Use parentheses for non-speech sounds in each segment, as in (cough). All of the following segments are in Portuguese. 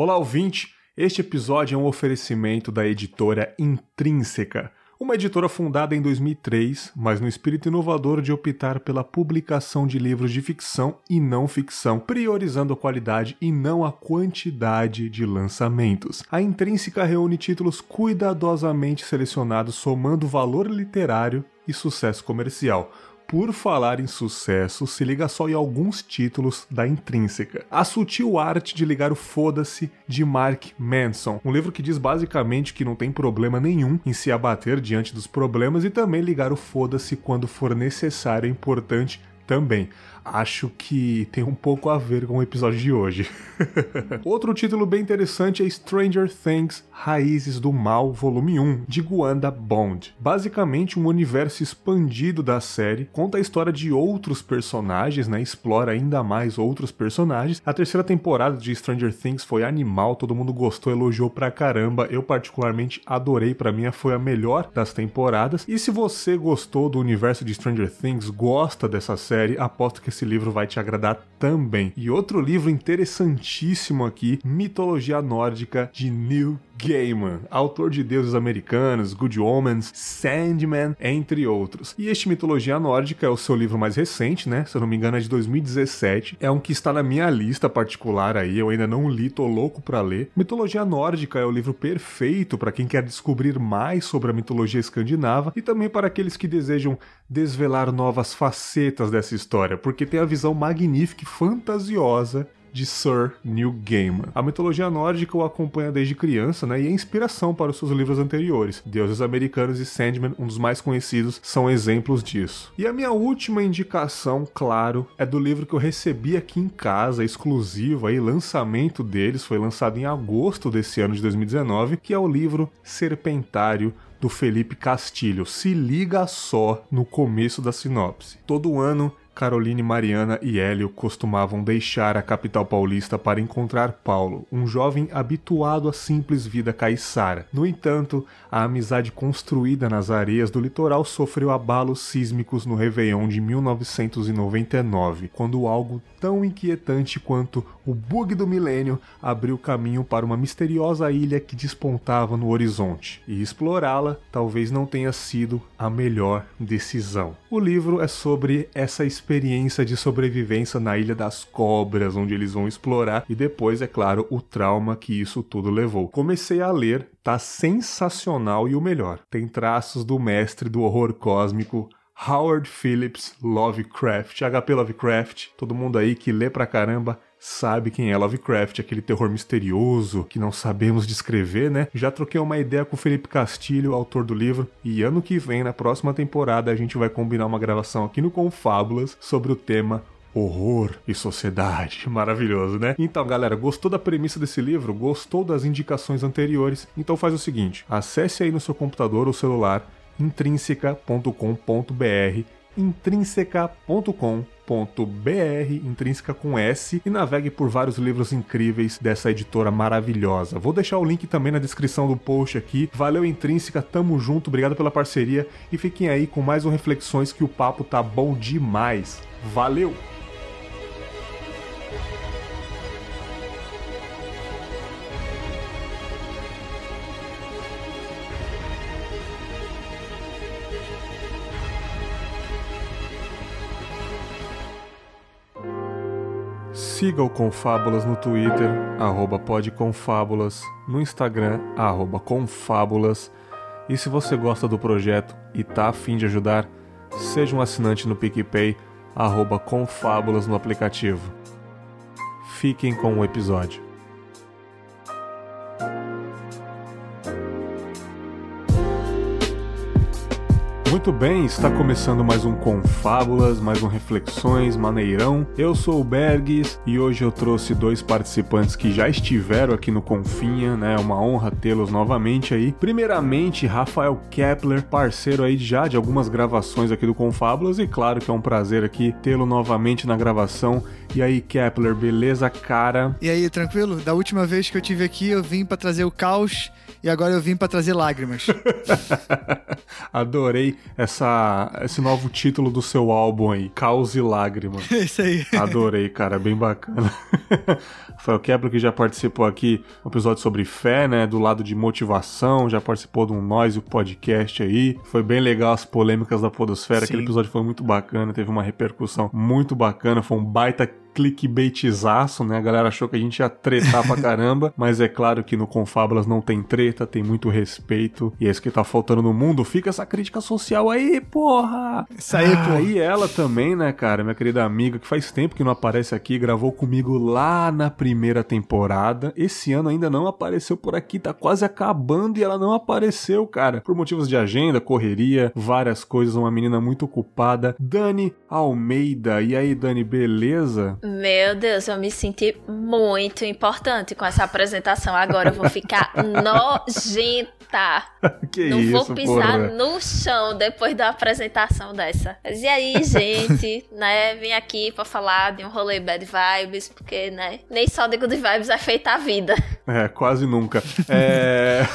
Olá, ouvinte! Este episódio é um oferecimento da editora Intrínseca, uma editora fundada em 2003, mas no espírito inovador de optar pela publicação de livros de ficção e não ficção, priorizando a qualidade e não a quantidade de lançamentos. A Intrínseca reúne títulos cuidadosamente selecionados, somando valor literário e sucesso comercial por falar em sucesso, se liga só em alguns títulos da Intrínseca. A Sutil Arte de Ligar o Foda-se, de Mark Manson. Um livro que diz basicamente que não tem problema nenhum em se abater diante dos problemas e também ligar o foda-se quando for necessário e importante também acho que tem um pouco a ver com o episódio de hoje. (laughs) Outro título bem interessante é Stranger Things Raízes do Mal, volume 1, de Guanda Bond. Basicamente, um universo expandido da série conta a história de outros personagens, né? Explora ainda mais outros personagens. A terceira temporada de Stranger Things foi animal, todo mundo gostou, elogiou pra caramba. Eu particularmente adorei, para mim foi a melhor das temporadas. E se você gostou do universo de Stranger Things, gosta dessa série, aposto que esse livro vai te agradar também. E outro livro interessantíssimo aqui, Mitologia Nórdica de Neil Gaiman, autor de deuses americanos, Good Omens, Sandman, entre outros. E este Mitologia Nórdica é o seu livro mais recente, né? Se eu não me engano é de 2017. É um que está na minha lista particular aí, eu ainda não li, tô louco para ler. Mitologia Nórdica é o livro perfeito para quem quer descobrir mais sobre a mitologia escandinava e também para aqueles que desejam desvelar novas facetas dessa história, porque tem a visão magnífica e fantasiosa de Sir Neil Gaiman. A mitologia nórdica o acompanha desde criança, né, e é inspiração para os seus livros anteriores. Deuses Americanos e Sandman, um dos mais conhecidos, são exemplos disso. E a minha última indicação, claro, é do livro que eu recebi aqui em casa, exclusivo, aí, lançamento deles, foi lançado em agosto desse ano de 2019, que é o livro Serpentário do Felipe Castilho. Se liga só no começo da sinopse. Todo ano Caroline, Mariana e Hélio costumavam deixar a capital paulista para encontrar Paulo, um jovem habituado à simples vida caiçara. No entanto, a amizade construída nas areias do litoral sofreu abalos sísmicos no Réveillon de 1999, quando algo tão inquietante quanto o bug do milênio abriu caminho para uma misteriosa ilha que despontava no horizonte. E explorá-la talvez não tenha sido a melhor decisão. O livro é sobre essa experiência de sobrevivência na Ilha das Cobras, onde eles vão explorar, e depois, é claro, o trauma que isso tudo levou. Comecei a ler, tá sensacional e o melhor, tem traços do mestre do horror cósmico Howard Phillips Lovecraft, HP Lovecraft, todo mundo aí que lê pra caramba sabe quem é Lovecraft, aquele terror misterioso que não sabemos descrever, né? Já troquei uma ideia com o Felipe Castilho, autor do livro, e ano que vem, na próxima temporada, a gente vai combinar uma gravação aqui no Confábulas sobre o tema horror e sociedade. (laughs) Maravilhoso, né? Então, galera, gostou da premissa desse livro? Gostou das indicações anteriores? Então faz o seguinte, acesse aí no seu computador ou celular intrínseca.com.br intrínseca.com.br intrínseca com S, e navegue por vários livros incríveis dessa editora maravilhosa. Vou deixar o link também na descrição do post aqui. Valeu, Intrínseca, tamo junto, obrigado pela parceria e fiquem aí com mais um Reflexões que o papo tá bom demais. Valeu! Siga o Confábulas no Twitter, arroba podconfábulas, no Instagram, arroba confábulas. E se você gosta do projeto e tá afim de ajudar, seja um assinante no PicPay, arroba confábulas no aplicativo. Fiquem com o episódio. Muito bem, está começando mais um Confábulas, mais um Reflexões, maneirão. Eu sou o Bergs e hoje eu trouxe dois participantes que já estiveram aqui no Confinha, né? É uma honra tê-los novamente aí. Primeiramente, Rafael Kepler, parceiro aí já de algumas gravações aqui do Confábulas e claro que é um prazer aqui tê-lo novamente na gravação. E aí, Kepler, beleza, cara? E aí, tranquilo? Da última vez que eu tive aqui, eu vim para trazer o caos e agora eu vim para trazer lágrimas. (laughs) Adorei. essa, esse novo título do seu álbum aí, Caos e Lágrimas. (laughs) É isso aí. Adorei, cara, bem bacana. (laughs) Rafael Kepler, que já participou aqui um episódio sobre fé, né? Do lado de motivação, já participou de um Nós o podcast aí. Foi bem legal as polêmicas da Podosfera. Sim. Aquele episódio foi muito bacana, teve uma repercussão muito bacana, foi um baita clickbaitzaço, né? A galera achou que a gente ia tretar pra caramba, (laughs) mas é claro que no Confábulas não tem treta, tem muito respeito, e é isso que tá faltando no mundo. Fica essa crítica social aí, porra! Isso aí, ah, porra. E ela também, né, cara, minha querida amiga, que faz tempo que não aparece aqui, gravou comigo lá na primeira temporada. Esse ano ainda não apareceu por aqui, tá quase acabando e ela não apareceu, cara. Por motivos de agenda, correria, várias coisas, uma menina muito ocupada. Dani Almeida. E aí, Dani, beleza? Meu Deus, eu me senti muito importante com essa apresentação. Agora eu vou ficar (laughs) nojenta. (laughs) que Não isso, vou pisar porra. no chão depois da apresentação dessa. Mas e aí, (laughs) gente, né? Vim aqui pra falar de um rolê bad vibes, porque, né? Nem só de good vibes é feita a vida. É, quase nunca. É.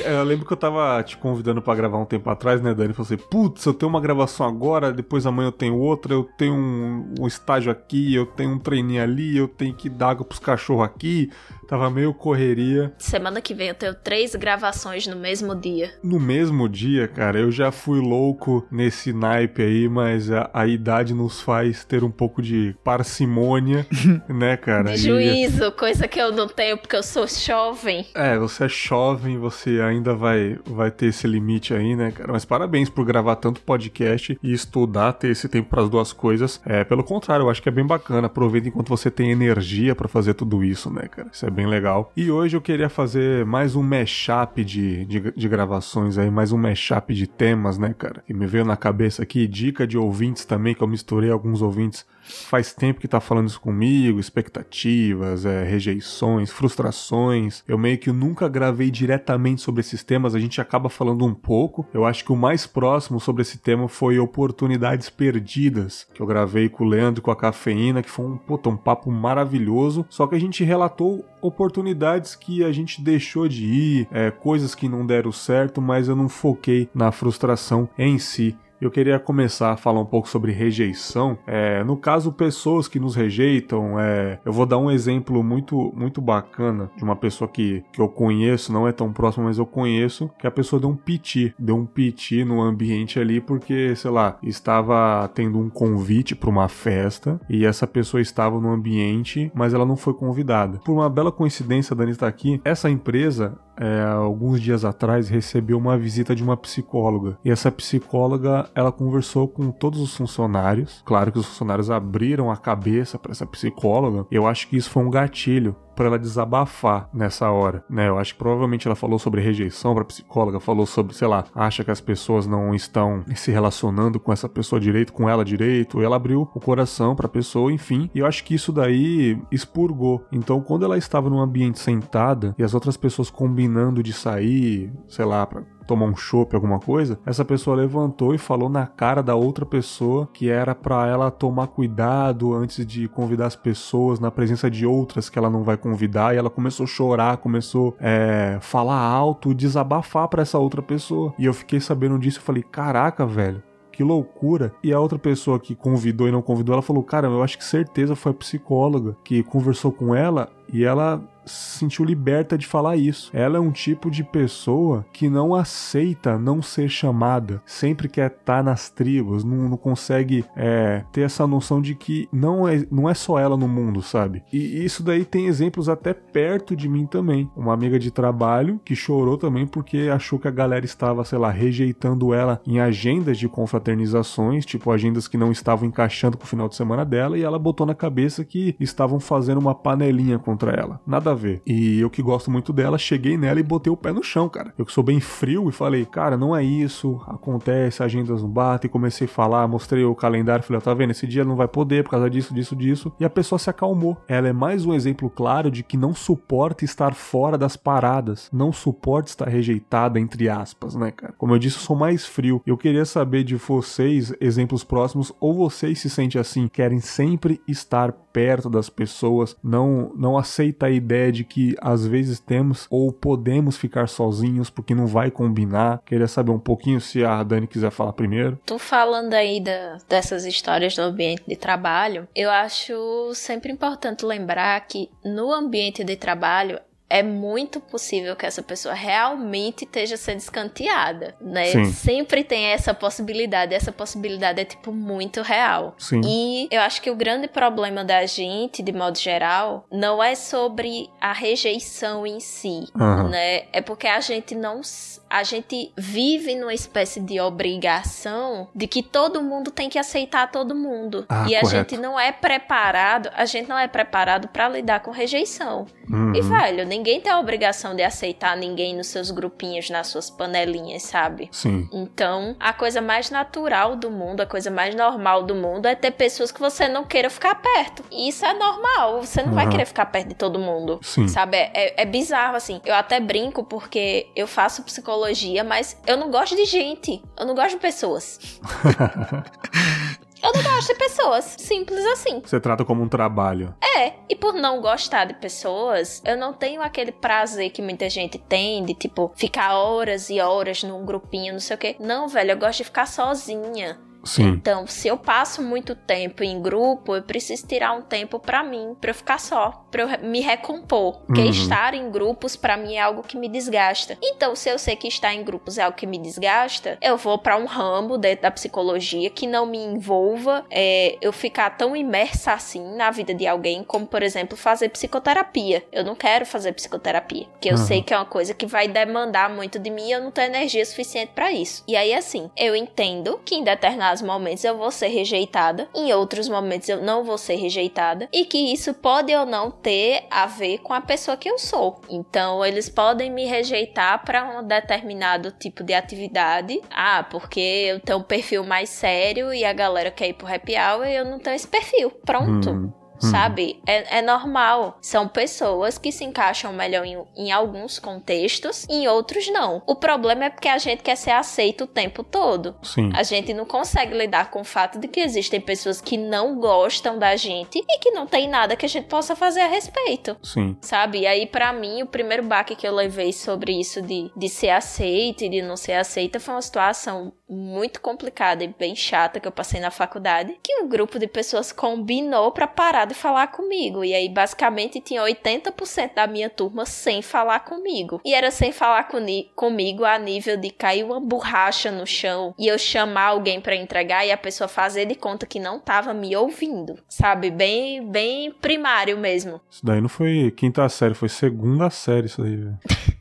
Eu lembro que eu tava te convidando para gravar um tempo atrás, né, Dani? Falei assim, putz, eu tenho uma gravação agora, depois amanhã eu tenho outra, eu tenho um, um estágio aqui, eu tenho um treininho ali, eu tenho que dar água pros cachorros aqui. Tava meio correria. Semana que vem eu tenho três gravações no mesmo dia. No mesmo dia, cara, eu já fui louco nesse naipe aí, mas a, a idade nos faz ter um pouco de parcimônia, (laughs) né, cara? De juízo, e... coisa que eu não tenho porque eu sou jovem. É, você é jovem, você ainda vai, vai ter esse limite aí, né, cara? Mas parabéns por gravar tanto podcast e estudar, ter esse tempo para as duas coisas. É, pelo contrário, eu acho que é bem bacana. Aproveita enquanto você tem energia para fazer tudo isso, né, cara? Isso é bem legal. E hoje eu queria fazer mais um mashup de, de, de gravações aí, mais um mashup de temas, né, cara? Que me veio na cabeça aqui, dica de ouvintes também, que eu misturei alguns ouvintes faz tempo que tá falando isso comigo, expectativas, é, rejeições, frustrações. Eu meio que nunca gravei diretamente sobre esses temas, a gente acaba falando um pouco. Eu acho que o mais próximo sobre esse tema foi Oportunidades Perdidas, que eu gravei com o Leandro e com a Cafeína, que foi um, puta, um papo maravilhoso. Só que a gente relatou oportunidades que a gente deixou de ir, é, coisas que não deram certo, mas eu não foquei na frustração em si. Eu queria começar a falar um pouco sobre rejeição. É, no caso, pessoas que nos rejeitam, é, eu vou dar um exemplo muito, muito bacana de uma pessoa que, que eu conheço, não é tão próxima, mas eu conheço, que a pessoa deu um piti, deu um piti no ambiente ali porque, sei lá, estava tendo um convite para uma festa e essa pessoa estava no ambiente, mas ela não foi convidada. Por uma bela coincidência, a Dani está aqui, essa empresa é, alguns dias atrás recebeu uma visita de uma psicóloga e essa psicóloga ela conversou com todos os funcionários. Claro que os funcionários abriram a cabeça para essa psicóloga. Eu acho que isso foi um gatilho para ela desabafar nessa hora, né? Eu acho que provavelmente ela falou sobre rejeição para psicóloga, falou sobre, sei lá, acha que as pessoas não estão se relacionando com essa pessoa direito, com ela direito. Ela abriu o coração para a pessoa, enfim. E eu acho que isso daí expurgou. Então, quando ela estava num ambiente sentada e as outras pessoas combinando de sair, sei lá, para tomar um chopp, alguma coisa, essa pessoa levantou e falou na cara da outra pessoa que era para ela tomar cuidado antes de convidar as pessoas na presença de outras que ela não vai convidar. E ela começou a chorar, começou a é, falar alto, desabafar para essa outra pessoa. E eu fiquei sabendo disso e falei: caraca, velho que loucura. E a outra pessoa que convidou e não convidou, ela falou: Cara, eu acho que certeza foi a psicóloga que conversou com ela e ela se sentiu liberta de falar isso. Ela é um tipo de pessoa que não aceita não ser chamada, sempre quer estar tá nas tribos, não, não consegue é, ter essa noção de que não é, não é só ela no mundo, sabe? E isso daí tem exemplos até perto de mim também. Uma amiga de trabalho que chorou também porque achou que a galera estava, sei lá, rejeitando ela em agendas de confraternizações, tipo agendas que não estavam encaixando com o final de semana dela, e ela botou na cabeça que estavam fazendo uma panelinha contra ela. Nada a ver. E eu que gosto muito dela, cheguei nela e botei o pé no chão, cara. Eu que sou bem frio e falei, cara, não é isso, acontece, agendas não batem. Comecei a falar, mostrei o calendário, falei, tá vendo, esse dia não vai poder por causa disso, disso, disso. E a pessoa se acalmou. Ela é mais um exemplo claro de que não suporta estar fora das paradas, não suporta estar rejeitada, entre aspas, né, cara? Como eu disse, eu sou mais frio. Eu queria saber de vocês, exemplos próximos, ou vocês se sentem assim, querem sempre estar perto das pessoas, não, não aceita a ideia de que às vezes temos ou podemos ficar sozinhos porque não vai combinar. Queria saber um pouquinho se a Dani quiser falar primeiro. Tu falando aí da, dessas histórias do ambiente de trabalho, eu acho sempre importante lembrar que no ambiente de trabalho é muito possível que essa pessoa realmente esteja sendo escanteada, né? Sim. Sempre tem essa possibilidade, essa possibilidade é tipo muito real. Sim. E eu acho que o grande problema da gente, de modo geral, não é sobre a rejeição em si, Aham. né? É porque a gente não a gente vive numa espécie de obrigação de que todo mundo tem que aceitar todo mundo. Ah, e a correto. gente não é preparado, a gente não é preparado pra lidar com rejeição. Uhum. E, velho, ninguém tem a obrigação de aceitar ninguém nos seus grupinhos, nas suas panelinhas, sabe? Sim. Então, a coisa mais natural do mundo, a coisa mais normal do mundo é ter pessoas que você não queira ficar perto. E isso é normal, você não vai Uhum. querer ficar perto de todo mundo. Sim. Sabe? É, é- é bizarro, assim. Eu até brinco porque eu faço psicologia, mas eu não gosto de gente. Eu não gosto de pessoas. (laughs) Eu não gosto de pessoas. Simples assim. Você trata como um trabalho. É, e por não gostar de pessoas, eu não tenho aquele prazer que muita gente tem de, tipo, ficar horas e horas num grupinho, não sei o quê. Não, velho, eu gosto de ficar sozinha. Sim. Então, se eu passo muito tempo em grupo, eu preciso tirar um tempo pra mim, pra eu ficar só, pra eu me recompor. Porque Uhum. estar em grupos pra mim é algo que me desgasta. Então, se eu sei que estar em grupos é algo que me desgasta, eu vou pra um ramo dentro da psicologia que não me envolva é, eu ficar tão imersa assim na vida de alguém, como por exemplo fazer psicoterapia. Eu não quero fazer psicoterapia, porque eu Uhum. sei que é uma coisa que vai demandar muito de mim e eu não tenho energia suficiente pra isso. E aí assim, eu entendo que em determinados momentos eu vou ser rejeitada, em outros momentos eu não vou ser rejeitada e que isso pode ou não ter a ver com a pessoa que eu sou. Então eles podem me rejeitar pra um determinado tipo de atividade. Ah, porque eu tenho um perfil mais sério e a galera quer ir pro happy hour e eu não tenho esse perfil. Pronto. Uhum. Sabe? É, é normal. São pessoas que se encaixam melhor em, em alguns contextos, em outros não. O problema é porque a gente quer ser aceito o tempo todo. Sim. A gente não consegue lidar com o fato de que existem pessoas que não gostam da gente e que não tem nada que a gente possa fazer a respeito. Sim. Sabe? E aí, pra mim, o primeiro baque que eu levei sobre isso de, de ser aceita e de não ser aceita foi uma situação muito complicada e bem chata que eu passei na faculdade, que um grupo de pessoas combinou pra parar falar comigo. E aí, basicamente, tinha 80% da minha turma sem falar comigo. E era sem falar coni- comigo a nível de cair uma borracha no chão e eu chamar alguém pra entregar e a pessoa fazer de conta que não tava me ouvindo. Sabe? Bem, bem primário mesmo. Isso daí não foi quinta série, foi segunda série isso aí, velho. (laughs)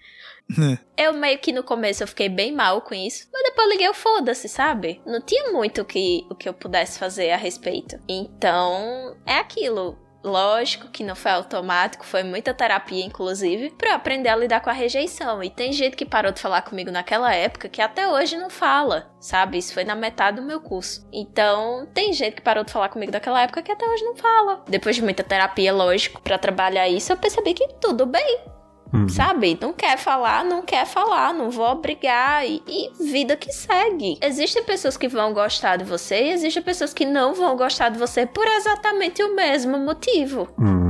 (laughs) Eu meio que no começo eu fiquei bem mal com isso, mas depois eu liguei o foda-se, sabe? Não tinha muito que, o que eu pudesse fazer a respeito. Então, é aquilo. Lógico que não foi automático, foi muita terapia, inclusive, eu aprender a lidar com a rejeição. E tem gente que parou de falar comigo naquela época que até hoje não fala, sabe? Isso foi na metade do meu curso. Então, tem gente que parou de falar comigo naquela época que até hoje não fala. Depois de muita terapia, lógico, pra trabalhar isso, eu percebi que tudo bem, Uhum. Sabe? Não quer falar, não quer falar, não vou obrigar. E, e vida que segue. Existem pessoas que vão gostar de você e existem pessoas que não vão gostar de você por exatamente o mesmo motivo. Uhum.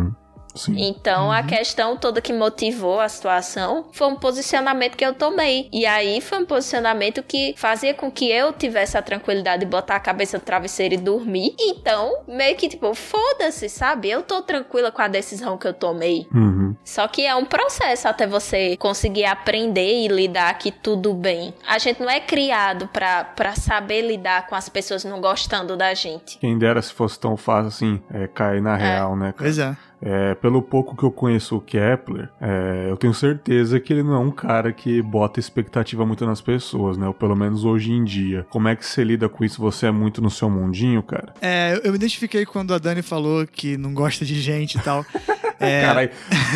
Sim. Então, a questão toda que motivou a situação foi um posicionamento que eu tomei. E aí foi um posicionamento que fazia com que eu tivesse a tranquilidade de botar a cabeça no travesseiro e dormir. Então, meio que tipo, foda-se, sabe? Eu tô tranquila com a decisão que eu tomei. Uhum. Só que é um processo até você conseguir aprender e lidar que tudo bem. A gente não é criado pra, pra saber lidar com as pessoas não gostando da gente. Quem dera se fosse tão fácil assim, é, cair na real, né, cara? Pois é. É, pelo pouco que eu conheço o Kepler, é, eu tenho certeza que ele não é um cara que bota expectativa muito nas pessoas, né? Ou pelo menos hoje em dia. Como é que você lida com isso? Você é muito no seu mundinho, cara? É, eu me identifiquei quando a Dani falou que não gosta de gente e tal. (laughs) É, Caralho,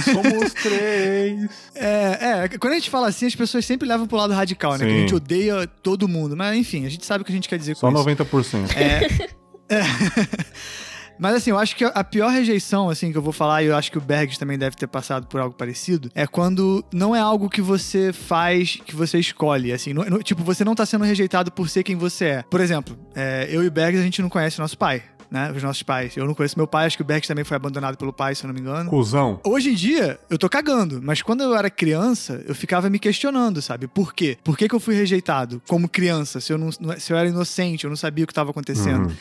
somos três. é, é, quando a gente fala assim, as pessoas sempre levam pro lado radical, né? Que a Sim. gente odeia todo mundo. Mas enfim, a gente sabe o que a gente quer dizer Só com isso. 90%. É. (laughs) (laughs) Mas assim, eu acho que a pior rejeição, assim, que eu vou falar, e eu acho que o Bergs também deve ter passado por algo parecido, é quando não é algo que você faz, que você escolhe, assim. não- não- tipo, você não tá sendo rejeitado por ser quem você é. Por exemplo, é, eu e o Bergs, a gente não conhece nosso pai. né? Os nossos pais. Eu não conheço meu pai, acho que o Berg também foi abandonado pelo pai, se eu não me engano. Cusão. Hoje em dia, eu tô cagando, mas quando eu era criança, eu ficava me questionando, sabe? Por quê? Por que, que eu fui rejeitado como criança, se eu, não, se eu era inocente, eu não sabia o que estava acontecendo? Uhum.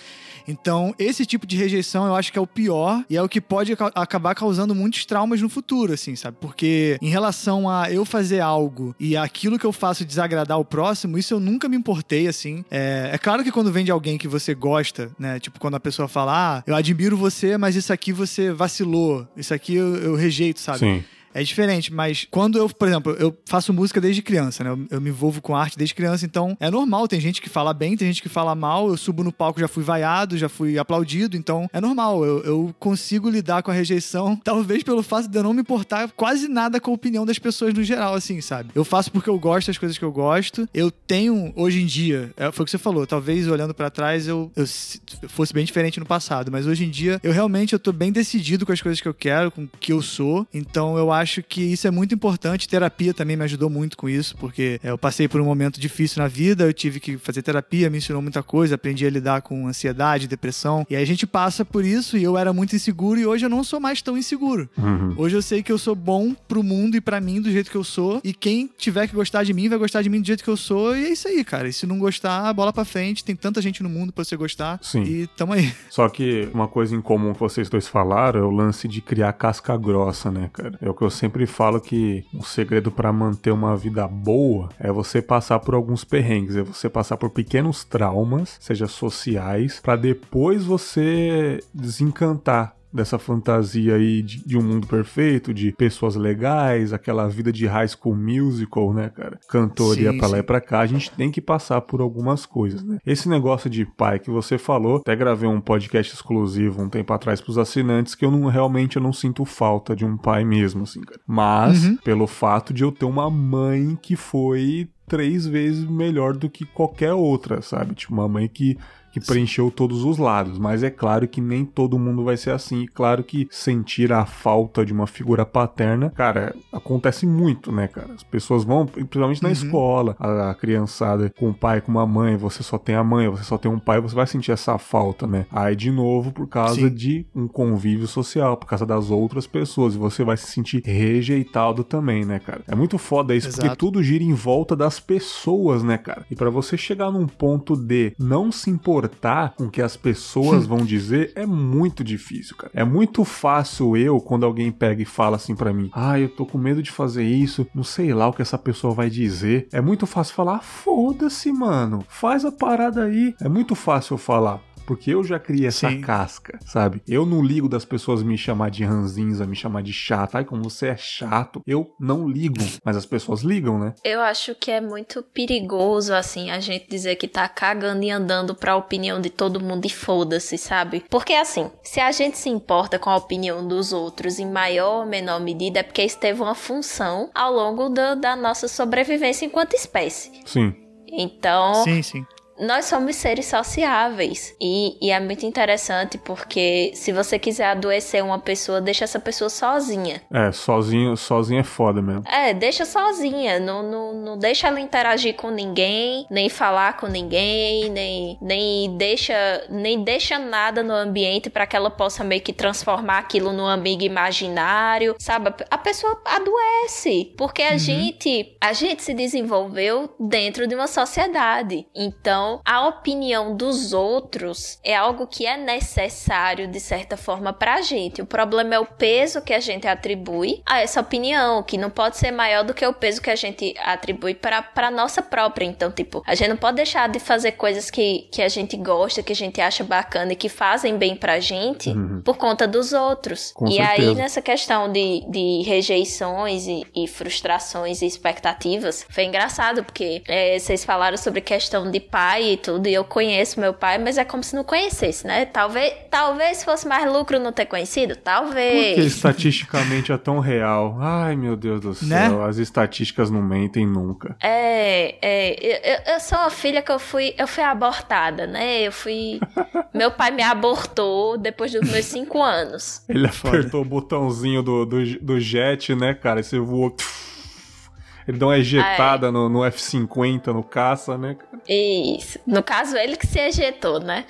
Então, esse tipo de rejeição eu acho que é o pior e é o que pode acabar causando muitos traumas no futuro, assim, sabe? Porque em relação a eu fazer algo e aquilo que eu faço desagradar o próximo, isso eu nunca me importei, assim. É, é claro que quando vem de alguém que você gosta, né? Tipo, quando a pessoa fala, ah, eu admiro você, mas isso aqui você vacilou, isso aqui eu, eu rejeito, sabe? Sim é diferente, mas quando eu, por exemplo, eu faço música desde criança, né? Eu, eu, me envolvo com arte desde criança, então é normal. Tem gente que fala bem, tem gente que fala mal. Eu subo no palco, já fui vaiado, já fui aplaudido, então é normal. Eu, eu consigo lidar com a rejeição, (laughs) talvez pelo fato de eu não me importar quase nada com a opinião das pessoas no geral, assim, sabe? Eu faço porque eu gosto das coisas que eu gosto. Eu tenho, hoje em dia, é, foi o que você falou, talvez olhando para trás eu, eu fosse bem diferente no passado, mas hoje em dia eu realmente eu tô bem decidido com as coisas que eu quero, com o que eu sou, então eu acho que isso é muito importante. Terapia também me ajudou muito com isso, porque é, eu passei por um momento difícil na vida, eu tive que fazer terapia, me ensinou muita coisa, aprendi a lidar com ansiedade, depressão. E aí a gente passa por isso e eu era muito inseguro e hoje eu não sou mais tão inseguro. Uhum. Hoje eu sei que eu sou bom pro mundo e para mim do jeito que eu sou e quem tiver que gostar de mim vai gostar de mim do jeito que eu sou e é isso aí, cara. E se não gostar, bola para frente, tem tanta gente no mundo para você gostar. Sim. E tamo aí. Só que uma coisa em comum que vocês dois falaram é o lance de criar casca grossa, né, cara? É o que eu sempre falo que o segredo para manter uma vida boa é você passar por alguns perrengues, é você passar por pequenos traumas, seja sociais, para depois você desencantar dessa fantasia aí de, de, um mundo perfeito, de pessoas legais, aquela vida de high school musical, né, cara? Cantoria sim, pra lá sim. e pra cá, a gente tem que passar por algumas coisas, né? Esse negócio de pai que você falou, até gravei um podcast exclusivo um tempo atrás pros assinantes que eu não realmente eu não sinto falta de um pai mesmo, assim, cara. Mas, uhum. pelo fato de eu ter uma mãe que foi três vezes melhor do que qualquer outra, sabe? Tipo, uma mãe que que preencheu todos os lados, mas é claro que nem todo mundo vai ser assim. E claro que sentir a falta de uma figura paterna, cara, acontece muito, né, cara? As pessoas vão, principalmente na uhum. escola, a, a, criançada com o pai, com uma mãe, você só tem a mãe, você só tem um pai, você vai sentir essa falta, né? Aí, de novo, por causa Sim. de um convívio social, por causa das outras pessoas, e você vai se sentir rejeitado também, né, cara? É muito foda isso, Exato. porque tudo gira em volta das pessoas, né, cara? E para você chegar num ponto de não se importar importar com o que as pessoas vão dizer é muito difícil, cara. É muito fácil eu, quando alguém pega e fala assim para mim, ah, eu tô com medo de fazer isso, não sei lá o que essa pessoa vai dizer. É muito fácil falar, foda-se, mano, faz a parada aí. É muito fácil eu falar porque eu já criei essa Sim. casca, sabe? Eu não ligo das pessoas me chamar de ranzinza, me chamar de chato. Ai, como você é chato. Eu não ligo, mas as pessoas ligam, né? Eu acho que é muito perigoso, assim, a gente dizer que tá cagando e andando pra opinião de todo mundo e foda-se, sabe? Porque, assim, se a gente se importa com a opinião dos outros em maior ou menor medida, é porque isso teve uma função ao longo do, da nossa sobrevivência enquanto espécie. Sim. Então, sim, sim nós somos seres sociáveis. E, e, é muito interessante porque se você quiser adoecer uma pessoa, deixa essa pessoa sozinha. É, sozinho, sozinha é foda mesmo. É, deixa sozinha. Não, não, não deixa ela interagir com ninguém, nem falar com ninguém, nem, nem deixa nem deixa nada no ambiente para que ela possa meio que transformar aquilo num amigo imaginário, sabe? A pessoa adoece, porque a uhum. gente a gente se desenvolveu dentro de uma sociedade. Então, então, a opinião dos outros é algo que é necessário, de certa forma, pra gente. O problema é o peso que a gente atribui a essa opinião, que não pode ser maior do que o peso que a gente atribui para pra nossa própria. Então, tipo, a gente não pode deixar de fazer coisas que, que a gente gosta, que a gente acha bacana e que fazem bem pra gente uhum. por conta dos outros. Com e certeza. aí, nessa questão de, de rejeições e, e frustrações e expectativas, foi engraçado, porque é, vocês falaram sobre questão de pai pai e tudo, e eu conheço meu pai, mas é como se não conhecesse, né? Talvez, talvez fosse mais lucro não ter conhecido, talvez. Porque estatisticamente é tão real. Ai, meu Deus do né? céu, né? as estatísticas não mentem nunca. É, é, eu, eu sou uma filha que eu fui, eu fui abortada, né? Eu fui, (laughs) meu pai me abortou depois dos meus cinco anos. Ele apertou o botãozinho do, do, do jet, né, cara, e você voou Ele dá uma ejetada é. no, no F-50, no caça, né? Isso. No caso, ele que se ejetou, né?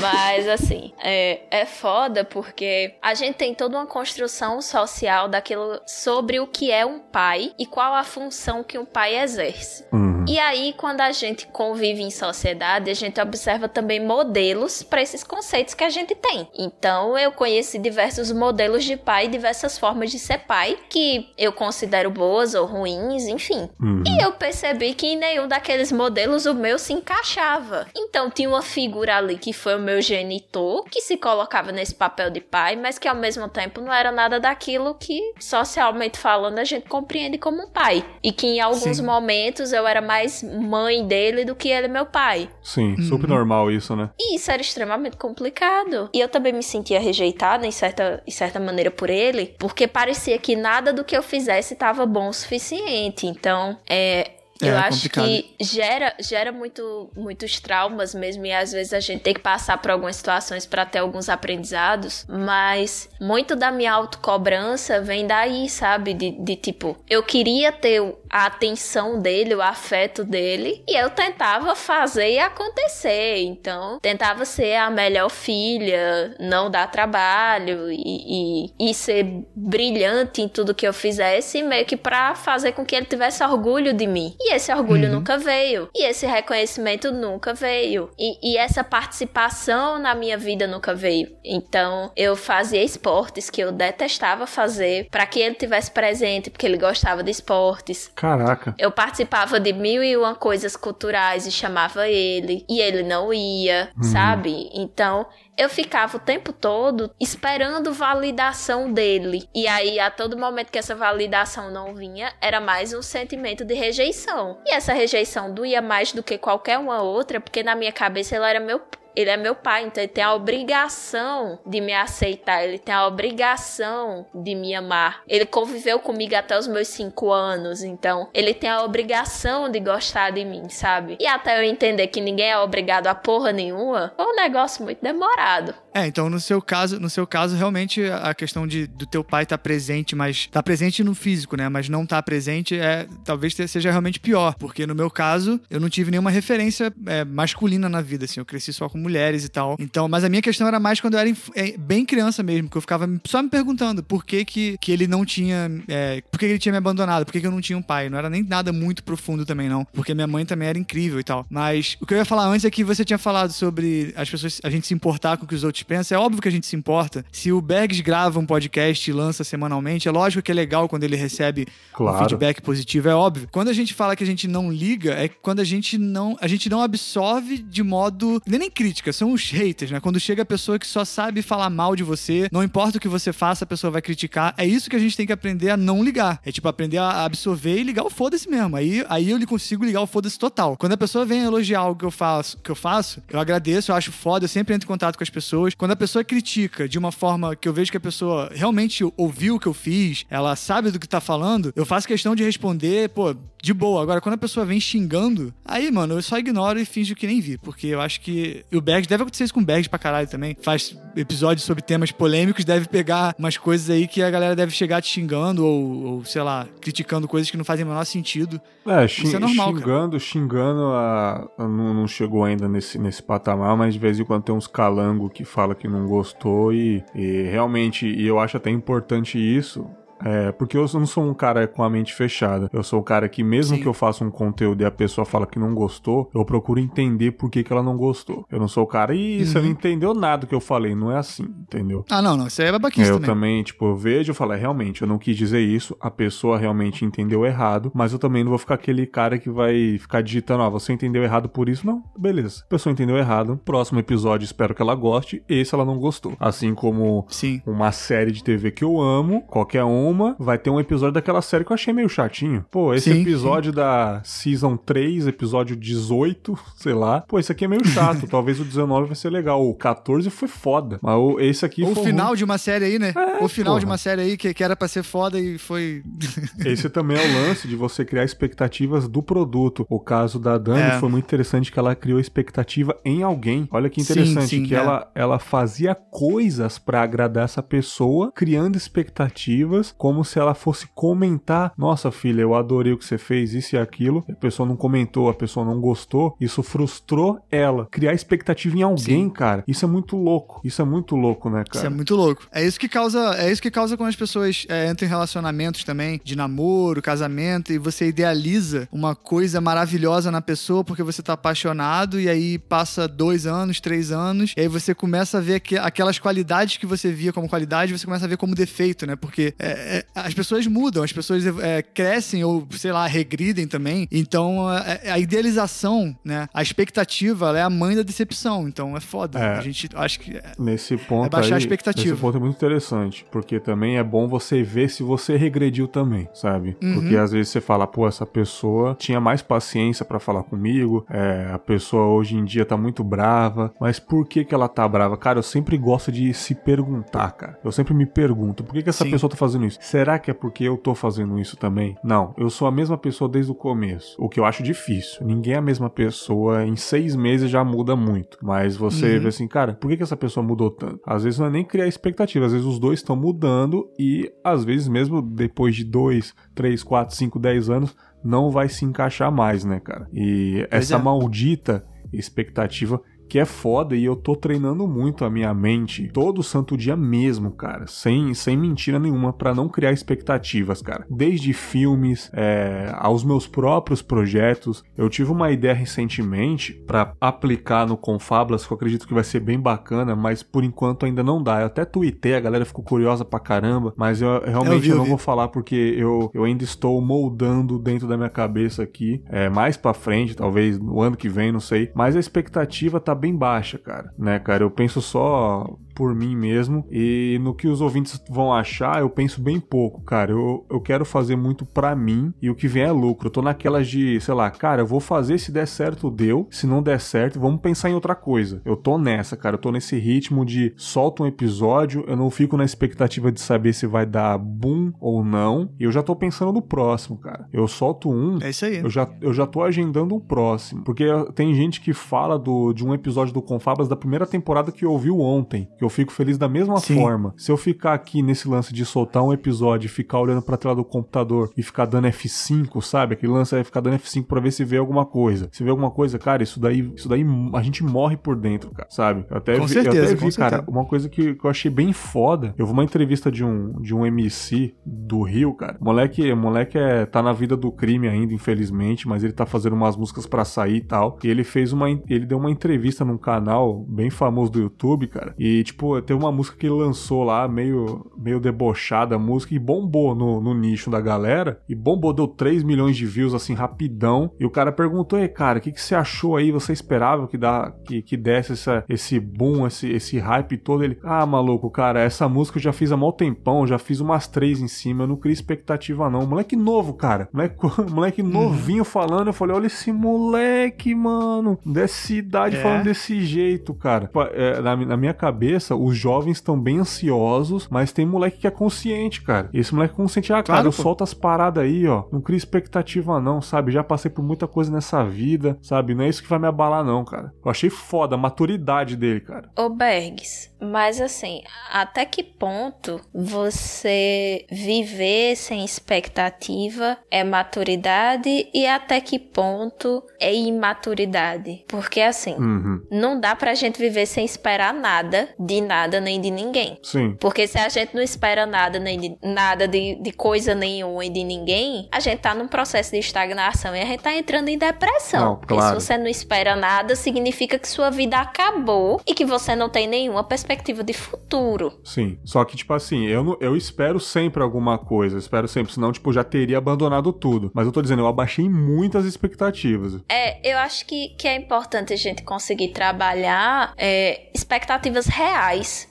Mas, assim, é, é foda porque a gente tem toda uma construção social daquilo sobre o que é um pai e qual a função que um pai exerce. Uhum. E aí, quando a gente convive em sociedade, a gente observa também modelos para esses conceitos que a gente tem. Então, eu conheci diversos modelos de pai, diversas formas de ser pai, que eu considero boas ou ruins, enfim. Uhum. E eu percebi que em nenhum daqueles modelos o meu se encaixava. Então, tinha uma figura ali que foi o meu genitor, que se colocava nesse papel de pai, mas que ao mesmo tempo não era nada daquilo que, socialmente falando, a gente compreende como um pai. E que em alguns Sim. momentos eu era mais mãe dele do que ele é meu pai. Sim, uhum. super normal isso, né? E isso era extremamente complicado. E eu também me sentia rejeitada em certa, em certa maneira por ele, porque parecia que nada do que eu fizesse estava bom o suficiente. Então, é, eu é, acho complicado. que gera, gera muito, muitos traumas mesmo, e às vezes a gente tem que passar por algumas situações para ter alguns aprendizados, mas muito da minha autocobrança vem daí, sabe? De, de tipo, eu queria ter a atenção dele, o afeto dele, e eu tentava fazer e acontecer. Então, tentava ser a melhor filha, não dar trabalho e, e, e ser brilhante em tudo que eu fizesse, meio que pra fazer com que ele tivesse orgulho de mim. E esse orgulho uhum. nunca veio. E esse reconhecimento nunca veio. E, e, essa participação na minha vida nunca veio. Então, eu fazia esportes que eu detestava fazer para que ele tivesse presente, porque ele gostava de esportes. Caraca. Eu participava de mil e uma coisas culturais e chamava ele. E ele não ia, uhum. sabe? Então, eu ficava o tempo todo esperando validação dele. E aí, a todo momento que essa validação não vinha, era mais um sentimento de rejeição. E essa rejeição doía mais do que qualquer uma outra, porque na minha cabeça ele era meu ele é meu pai, então ele tem a obrigação de me aceitar, ele tem a obrigação de me amar. Ele conviveu comigo até os meus cinco anos, então ele tem a obrigação de gostar de mim, sabe? E até eu entender que ninguém é obrigado a porra nenhuma, foi um negócio muito demorado. É, então no seu caso, no seu caso, realmente a questão de do teu pai estar tá presente, mas tá presente no físico, né? Mas não tá presente é talvez seja realmente pior, porque no meu caso eu não tive nenhuma referência é, masculina na vida, assim, eu cresci só com mulheres e tal. Então, mas a minha questão era mais quando eu era bem criança mesmo, que eu ficava só me perguntando por que que, que ele não tinha, é, por que ele tinha me abandonado, por que, que eu não tinha um pai. Não era nem nada muito profundo também não, porque minha mãe também era incrível e tal. Mas o que eu ia falar antes é que você tinha falado sobre as pessoas, a gente se importar com o que os outros É óbvio que a gente se importa. Se o Bergs grava um podcast e lança semanalmente, é lógico que é legal quando ele recebe claro. um feedback positivo, é óbvio. Quando a gente fala que a gente não liga, é quando a gente não, a gente não absorve de modo nem, nem crítica, são os haters, né? Quando chega a pessoa que só sabe falar mal de você, não importa o que você faça, a pessoa vai criticar. É isso que a gente tem que aprender a não ligar. É tipo aprender a absorver e ligar o foda-se mesmo. Aí, aí eu consigo ligar o foda-se total. Quando a pessoa vem elogiar algo que eu faço, que eu faço, eu agradeço, eu acho foda, eu sempre entro em contato com as pessoas. Quando a pessoa critica de uma forma que eu vejo que a pessoa realmente ouviu o que eu fiz, ela sabe do que tá falando, eu faço questão de responder, pô, de boa. Agora, quando a pessoa vem xingando, aí, mano, eu só ignoro e finjo que nem vi. Porque eu acho que o Bags deve acontecer isso com o Bags pra caralho também. Faz episódios sobre temas polêmicos, deve pegar umas coisas aí que a galera deve chegar te xingando ou, ou sei lá, criticando coisas que não fazem o menor sentido. É, isso é normal, xingando, cara. xingando, a, a não, não, chegou ainda nesse, nesse patamar, mas de vez em quando tem uns calango que fala que não gostou e, e realmente, e eu acho até importante isso, é, porque eu não sou um cara com a mente fechada. Eu sou um cara que, mesmo Sim. que eu faça um conteúdo e a pessoa fala que não gostou, eu procuro entender por que, que ela não gostou. Eu não sou o cara, e uhum. você não entendeu nada que eu falei. Não é assim, entendeu? Ah, não, não. Isso aí é babaquice Eu também. também, tipo, eu vejo e falo, é, realmente, eu não quis dizer isso, a pessoa realmente entendeu errado, mas eu também não vou ficar aquele cara que vai ficar digitando, ah, você entendeu errado por isso? Não, beleza. A pessoa entendeu errado. Próximo episódio, espero que ela goste. Esse ela não gostou. Assim como Sim. uma série de TV que eu amo, qualquer uma, vai ter um episódio daquela série que eu achei meio chatinho. Pô, esse sim, episódio sim. da Season 3, episódio 18, sei lá. Pô, esse aqui é meio chato. (laughs) Talvez o 19 vai ser legal. O 14 foi foda. Mas o, esse aqui Ou foi. O final de uma série aí, né? É, o final porra. de uma série aí que, que era pra ser foda e foi. (laughs) esse também é o lance de você criar expectativas do produto. O caso da Dani é. foi muito interessante que ela criou expectativa em alguém. Olha que interessante sim, que é. ela, ela fazia coisas para agradar essa pessoa, criando expectativas como se ela fosse comentar: Nossa filha, eu adorei o que você fez, isso e aquilo. A pessoa não comentou, a pessoa não gostou. Isso frustrou ela. Criar expectativa em alguém, Sim. cara, isso é muito louco. Isso é muito louco, né, cara? Isso é muito louco. É isso que causa, é isso que causa quando as pessoas é, entram em relacionamentos também, de namoro, casamento, e você idealiza uma coisa maravilhosa na pessoa porque você tá apaixonado, e aí passa dois anos, três anos, e aí você começa a ver que, aquelas qualidades que você via como qualidade, você começa a ver como defeito, né? Porque é, é, as pessoas mudam, as pessoas é, crescem ou, sei lá, regridem também. Então, é, é, a idealização, né? A expectativa, é a mãe da decepção. Então, é foda. A gente, acho que... nesse ponto é baixar aí, a expectativa. Esse ponto é muito interessante, porque também é bom você ver se você regrediu também, sabe? Uhum. Porque às vezes você fala, pô, essa pessoa tinha mais paciência para falar comigo, é, a pessoa hoje em dia tá muito brava, mas por que que ela tá brava? Cara, eu sempre gosto de se perguntar, cara. Eu sempre me pergunto, por que que essa Sim. pessoa tá fazendo isso? Será que é porque eu tô fazendo isso também? Não, eu sou a mesma pessoa desde o começo, o que eu acho difícil. Ninguém é a mesma pessoa, em seis meses já muda muito, mas você uhum. vê assim, cara, por que que essa pessoa mudou tanto? Às vezes não é nem criar expectativa, às vezes os dois estão mudando e às vezes mesmo depois de dois, três, quatro, cinco, dez anos, não vai se encaixar mais, né, cara? E pois essa é. maldita expectativa que é foda e eu tô treinando muito a minha mente todo santo dia mesmo, cara, sem, sem mentira nenhuma para não criar expectativas, cara. Desde filmes é, aos meus próprios projetos, eu tive uma ideia recentemente para aplicar no Confablas que eu acredito que vai ser bem bacana, mas por enquanto ainda não dá. Eu até tuitei, a galera ficou curiosa pra caramba, mas eu realmente eu vi, eu não vou falar porque eu, eu ainda estou moldando dentro da minha cabeça aqui, é, mais para frente, talvez no ano que vem, não sei, mas a expectativa tá bem baixa, cara, né, cara? Eu penso só por mim mesmo. E no que os ouvintes vão achar, eu penso bem pouco, cara. Eu, eu quero fazer muito pra mim e o que vem é lucro. Eu tô naquelas de, sei lá, cara, eu vou fazer se der certo, deu. Se não der certo, vamos pensar em outra coisa. Eu tô nessa, cara. Eu tô nesse ritmo de solta um episódio, eu não fico na expectativa de saber se vai dar boom ou não. E eu já tô pensando no próximo, cara. Eu solto um. É isso aí. Eu já, eu já tô agendando o um próximo. Porque tem gente que fala do, de um episódio do Confabas da primeira temporada que ouviu ontem. Que eu fico feliz da mesma Sim. forma. Se eu ficar aqui nesse lance de soltar um episódio e ficar olhando pra tela do computador e ficar dando F5, sabe? Aquele lance é ficar dando F5 pra ver se vê alguma coisa. Se vê alguma coisa, cara, isso daí, isso daí a gente morre por dentro, cara, sabe? Eu até com vi, certeza, eu até vi, cara, uma coisa que, que, eu achei bem foda. Eu vi uma entrevista de um, de um MC do Rio, cara. Moleque, moleque é, tá na vida do crime ainda, infelizmente, mas ele tá fazendo umas músicas para sair e tal. E ele fez uma. Ele deu uma entrevista num canal bem famoso do YouTube, cara. E, tipo, teve uma música que ele lançou lá, meio, meio debochada a música, e bombou no, no nicho da galera. E bombou, deu 3 milhões de views, assim, rapidão. E o cara perguntou, ei, cara, o que, que você achou aí? Você esperava que, dá, que, que desse essa, esse boom, esse, esse hype todo? Ele, ah, maluco, cara, essa música eu já fiz há mal tempão, já fiz umas três em cima, eu não cria expectativa não. Moleque novo, cara. Moleque, (laughs) moleque uhum. novinho falando, eu falei, olha esse moleque, mano, dessa idade é. falando desse jeito, cara. É, na, na minha cabeça, os jovens estão bem ansiosos, mas tem moleque que é consciente, cara. E esse moleque é consciente, ah, cara, eu solto as paradas aí, ó. Não cria expectativa, não, sabe? Já passei por muita coisa nessa vida, sabe? Não é isso que vai me abalar, não, cara. Eu achei foda a maturidade dele, cara. Ô, Bergs, mas assim, até que ponto você viver sem expectativa é maturidade e até que ponto é imaturidade? Porque assim, uhum. não dá pra gente viver sem esperar nada, de nada nem de ninguém. Sim. Porque se a gente não espera nada, nem de, nada de, de coisa nenhuma e de ninguém, a gente tá num processo de estagnação e a gente tá entrando em depressão. Não, claro. Porque se você não espera nada, significa que sua vida acabou e que você não tem nenhuma perspectiva de futuro. Sim. Só que, tipo assim, eu, eu espero sempre alguma coisa. Eu espero sempre, senão, tipo, já teria abandonado tudo. Mas eu tô dizendo, eu abaixei muitas expectativas. É, eu acho que, que é importante a gente conseguir trabalhar é, expectativas reais.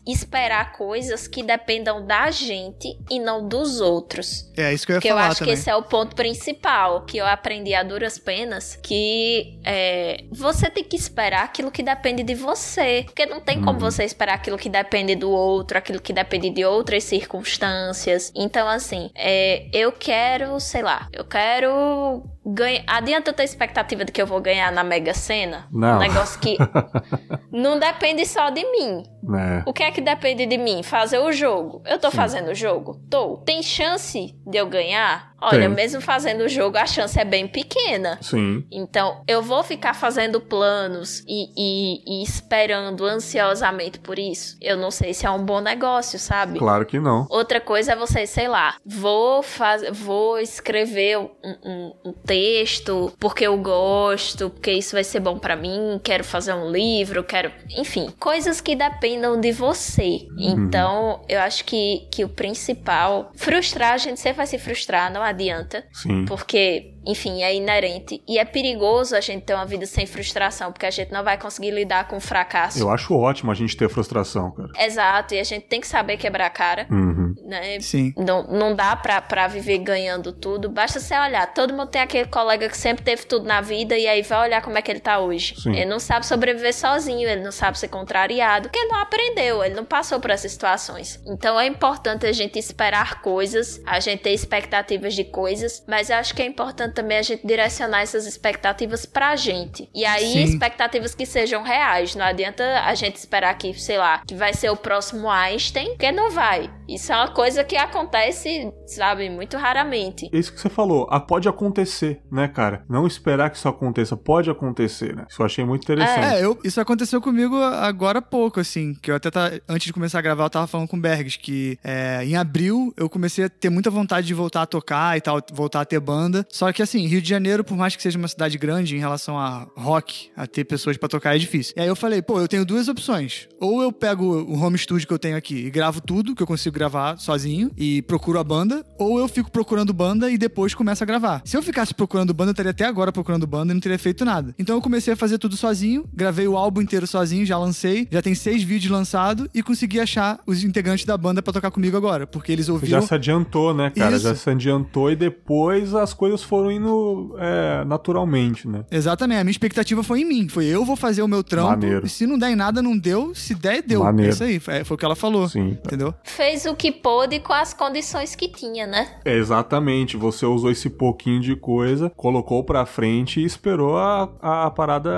Esperar coisas que dependam da gente e não dos outros. É, isso que eu ia Porque falar eu acho também. que esse é o ponto principal que eu aprendi a duras penas, que é, você tem que esperar aquilo que depende de você. Porque não tem como uhum. você esperar aquilo que depende do outro, aquilo que depende de outras circunstâncias. Então, assim, é, eu quero, sei lá, eu quero ganha... adianta ter expectativa de que eu vou ganhar na Mega Sena? Não. Um negócio que (laughs) não depende só de mim. É. O que é que depende de mim? Fazer o jogo. Eu tô Sim. fazendo o jogo? Tô. Tem chance de eu ganhar? Olha, Tem. mesmo fazendo o jogo, a chance é bem pequena. Sim. Então, eu vou ficar fazendo planos e, e, e, esperando ansiosamente por isso. Eu não sei se é um bom negócio, sabe? Claro que não. Outra coisa é você, sei lá, vou fazer, vou escrever um, um, um, texto porque eu gosto, porque isso vai ser bom para mim, quero fazer um livro, quero. Enfim, coisas que dependam de você. Uhum. Então, eu acho que, que o principal. Frustrar, a gente sempre vai se frustrar, não adianta. Sim. Porque enfim, é inerente. E é perigoso a gente ter uma vida sem frustração, porque a gente não vai conseguir lidar com o fracasso. Eu acho ótimo a gente ter frustração, cara. Exato, e a gente tem que saber quebrar a cara. Uhum. Né? Sim. Não, não dá pra, pra viver ganhando tudo. Basta você olhar. Todo mundo tem aquele colega que sempre teve tudo na vida, e aí vai olhar como é que ele tá hoje. Sim. Ele não sabe sobreviver sozinho, ele não sabe ser contrariado, porque ele não aprendeu, ele não passou por essas situações. Então é importante a gente esperar coisas, a gente ter expectativas de coisas, mas eu acho que é importante também a gente direcionar essas expectativas pra gente. E aí, Sim. expectativas que sejam reais. Não adianta a gente esperar que, sei lá, que vai ser o próximo Einstein, porque não vai. Isso é uma coisa que acontece, sabe, muito raramente. Isso que você falou, ah, pode acontecer, né, cara? Não esperar que isso aconteça, pode acontecer, né? Isso eu achei muito interessante. É, eu, isso aconteceu comigo agora há pouco, assim, que eu até tá, antes de começar a gravar, eu tava falando com o Bergs, que é, em abril eu comecei a ter muita vontade de voltar a tocar e tal, voltar a ter banda. Só que assim, Rio de Janeiro, por mais que seja uma cidade grande em relação a rock, a ter pessoas para tocar é difícil. E aí eu falei, pô, eu tenho duas opções. Ou eu pego o home studio que eu tenho aqui e gravo tudo, que eu consigo gravar sozinho, e procuro a banda, ou eu fico procurando banda e depois começo a gravar. Se eu ficasse procurando banda, eu estaria até agora procurando banda e não teria feito nada. Então eu comecei a fazer tudo sozinho, gravei o álbum inteiro sozinho, já lancei, já tem seis vídeos lançados e consegui achar os integrantes da banda para tocar comigo agora, porque eles ouviram... Já se adiantou, né, cara? Isso. Já se adiantou e depois as coisas foram indo é, naturalmente, né? Exatamente. A minha expectativa foi em mim. Foi eu vou fazer o meu trampo. Maneiro. E se não der em nada, não deu. Se der, deu. Maneiro. É isso aí. Foi, foi o que ela falou. Sim. Entendeu? Fez o que pôde com as condições que tinha, né? Exatamente. Você usou esse pouquinho de coisa, colocou pra frente e esperou a, a parada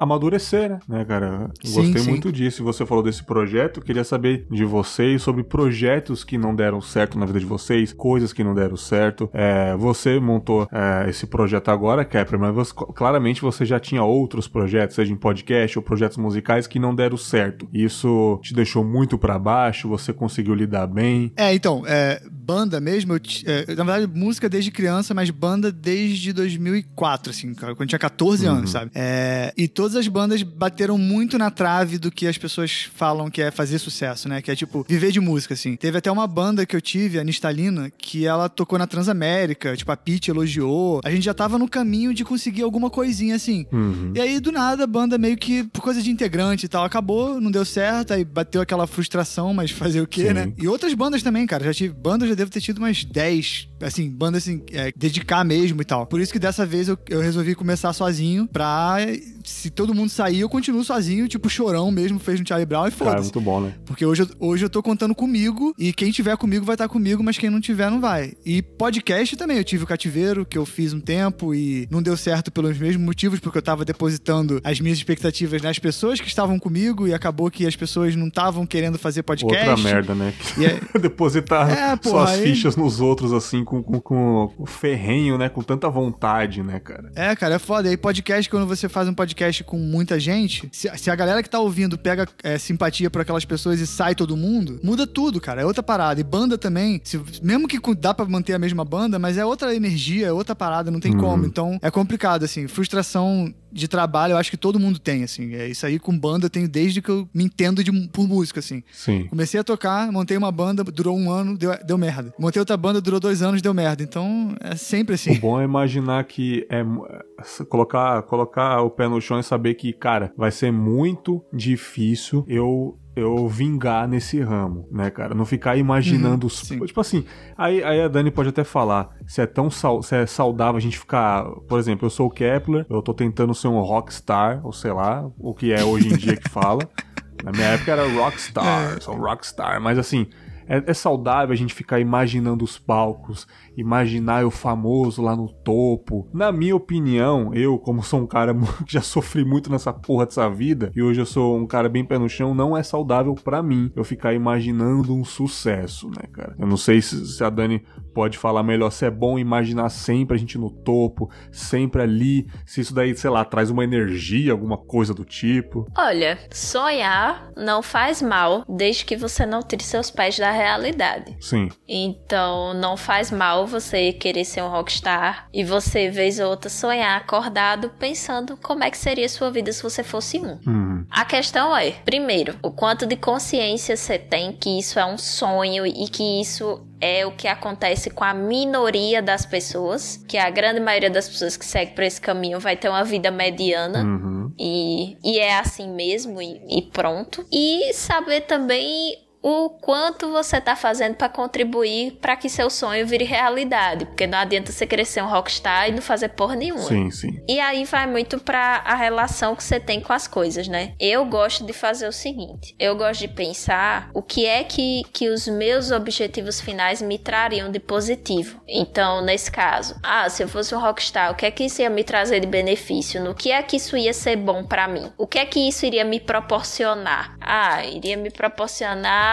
amadurecer, né? né, cara? Gostei sim, sim. muito disso. Você falou desse projeto. Queria saber de vocês sobre projetos que não deram certo na vida de vocês, coisas que não deram certo. É, você montou é, esse projeto agora, Kepler, mas você, claramente você já tinha outros projetos, seja em podcast ou projetos musicais, que não deram certo. Isso te deixou muito para baixo? Você conseguiu lidar bem? É, então, é, banda mesmo, eu, é, na verdade, música desde criança, mas banda desde 2004, assim, quando eu tinha 14 uhum. anos, sabe? É, e todas as bandas bateram muito na trave do que as pessoas falam que é fazer sucesso, né? Que é tipo, viver de música, assim. Teve até uma banda que eu tive, a Nistalina, que ela tocou na Transamérica, tipo, a Pete elogiou. A gente já tava no caminho de conseguir alguma coisinha assim. Uhum. E aí, do nada, a banda meio que, por coisa de integrante e tal, acabou, não deu certo, aí bateu aquela frustração, mas fazer o quê, Sim. né? E outras bandas também, cara. Já tive bandas, já devo ter tido umas 10, assim, bandas assim, é, dedicar mesmo e tal. Por isso que dessa vez eu, eu resolvi começar sozinho pra. Se todo mundo sair, eu continuo sozinho, tipo, chorão mesmo, fez um Charlie Brown e foda-se. Cara, muito bom, né? Porque hoje, hoje eu tô contando comigo e quem tiver comigo vai estar comigo, mas quem não tiver não vai. E podcast também, eu tive o cativeiro, que eu fiz um tempo e não deu certo pelos mesmos motivos, porque eu tava depositando as minhas expectativas nas pessoas que estavam comigo e acabou que as pessoas não estavam querendo fazer podcast. Outra merda, né? É... (laughs) Depositar é, porra, suas aí... fichas nos outros, assim, com, com, com ferrenho, né? Com tanta vontade, né, cara? É, cara, é foda. E aí, podcast, quando você faz um podcast com muita gente, se, se a galera que tá ouvindo pega é, simpatia por aquelas pessoas e sai todo mundo, muda tudo, cara. É outra parada. E banda também, se, mesmo que dá pra manter a mesma banda, mas é outra energia, é outra parada, não tem uhum. como. Então, é complicado, assim. Frustração de trabalho, eu acho que todo mundo tem, assim. É isso aí com banda eu tenho desde que eu me entendo de, por música, assim. Sim. Comecei a tocar, montei uma banda, durou um ano, deu, deu merda. Montei outra banda, durou dois anos, deu merda. Então, é sempre assim. O bom é imaginar que é colocar, colocar o pé no chão e saber que, cara, vai ser muito difícil eu eu vingar nesse ramo, né, cara? Não ficar imaginando os. Tipo assim, aí, aí a Dani pode até falar se é tão sal, se é saudável a gente ficar. Por exemplo, eu sou o Kepler, eu tô tentando ser um rockstar, ou sei lá, o que é hoje em dia que fala. (laughs) Na minha época era rockstar, é. sou um rockstar, mas assim, É, é saudável a gente ficar imaginando os palcos, imaginar o famoso lá no topo. Na minha opinião, eu, como sou um cara que (laughs) já sofri muito nessa porra dessa vida, e hoje eu sou um cara bem pé no chão, não é saudável para mim eu ficar imaginando um sucesso, né, cara? Eu não sei se, se a Dani pode falar melhor se é bom imaginar sempre a gente no topo, sempre ali, se isso daí, sei lá, traz uma energia, alguma coisa do tipo. Olha, sonhar não faz mal desde que você não tire seus pés da realidade. Sim. Então, não faz mal você querer ser um rockstar e você, vez ou outra, sonhar acordado pensando como é que seria sua vida se você fosse um. Uhum. A questão é, primeiro, o quanto de consciência você tem que isso é um sonho e que isso é o que acontece com a minoria das pessoas, que a grande maioria das pessoas que segue por esse caminho vai ter uma vida mediana. Uhum. E, e é assim mesmo, e, e pronto. E saber também o quanto você está fazendo para contribuir para que seu sonho vire realidade, porque não adianta você ser um rockstar e não fazer porra nenhuma. Sim, sim. E aí vai muito para a relação que você tem com as coisas, né? Eu gosto de fazer o seguinte, eu gosto de pensar o que é que, que os meus objetivos finais me trariam de positivo. Então, nesse caso, ah, se eu fosse um rockstar, o que é que isso ia me trazer de benefício? No que é que isso ia ser bom para mim? O que é que isso iria me proporcionar? Ah, iria me proporcionar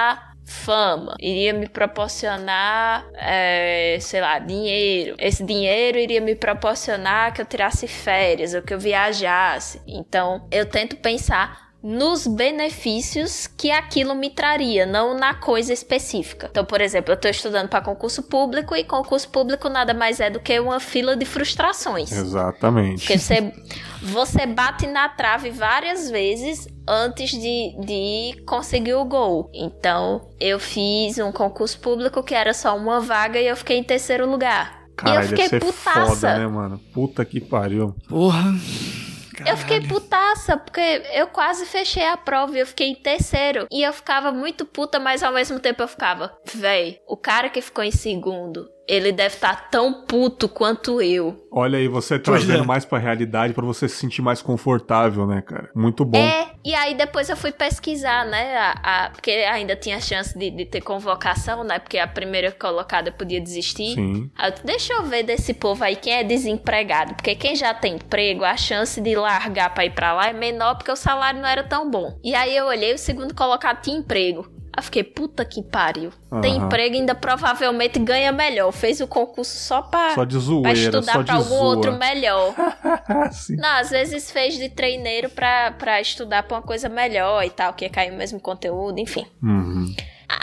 fama, iria me proporcionar, é, sei lá, dinheiro. Esse dinheiro iria me proporcionar que eu tirasse férias ou que eu viajasse. Então, eu tento pensar nos benefícios que aquilo me traria, não na coisa específica. Então, por exemplo, eu estou estudando para concurso público e concurso público nada mais é do que uma fila de frustrações. Exatamente. Porque você, você bate na trave várias vezes antes de, de conseguir o gol. Então, eu fiz um concurso público que era só uma vaga e eu fiquei em terceiro lugar. Caralho, e eu fiquei deve ser putaça. foda, né, mano? Puta que pariu. Porra. Eu fiquei putaça, porque eu quase fechei a prova e eu fiquei em terceiro. E eu ficava muito puta, mas ao mesmo tempo eu ficava, véi, o cara que ficou em segundo, ele deve estar tá tão puto quanto eu. Olha aí, você trazendo mais pra realidade para você se sentir mais confortável, né, cara? Muito bom. É, e aí depois eu fui pesquisar, né? A, a, porque ainda tinha chance de, de, ter convocação, né? Porque a primeira colocada podia desistir. Sim. Aí eu, deixa eu ver desse povo aí quem é desempregado. Porque quem já tem emprego, a chance de largar pra ir pra lá é menor porque o salário não era tão bom. E aí eu olhei, o segundo colocado tinha emprego. Aí fiquei, puta que pariu. Uhum. Tem emprego ainda provavelmente ganha melhor. Fez o concurso só pra, só de zoeira, pra estudar só pra algum zoa. outro melhor. (laughs) Não, às vezes fez de treineiro pra, pra estudar pra uma coisa melhor e tal, que ia cair o mesmo conteúdo, enfim. Uhum.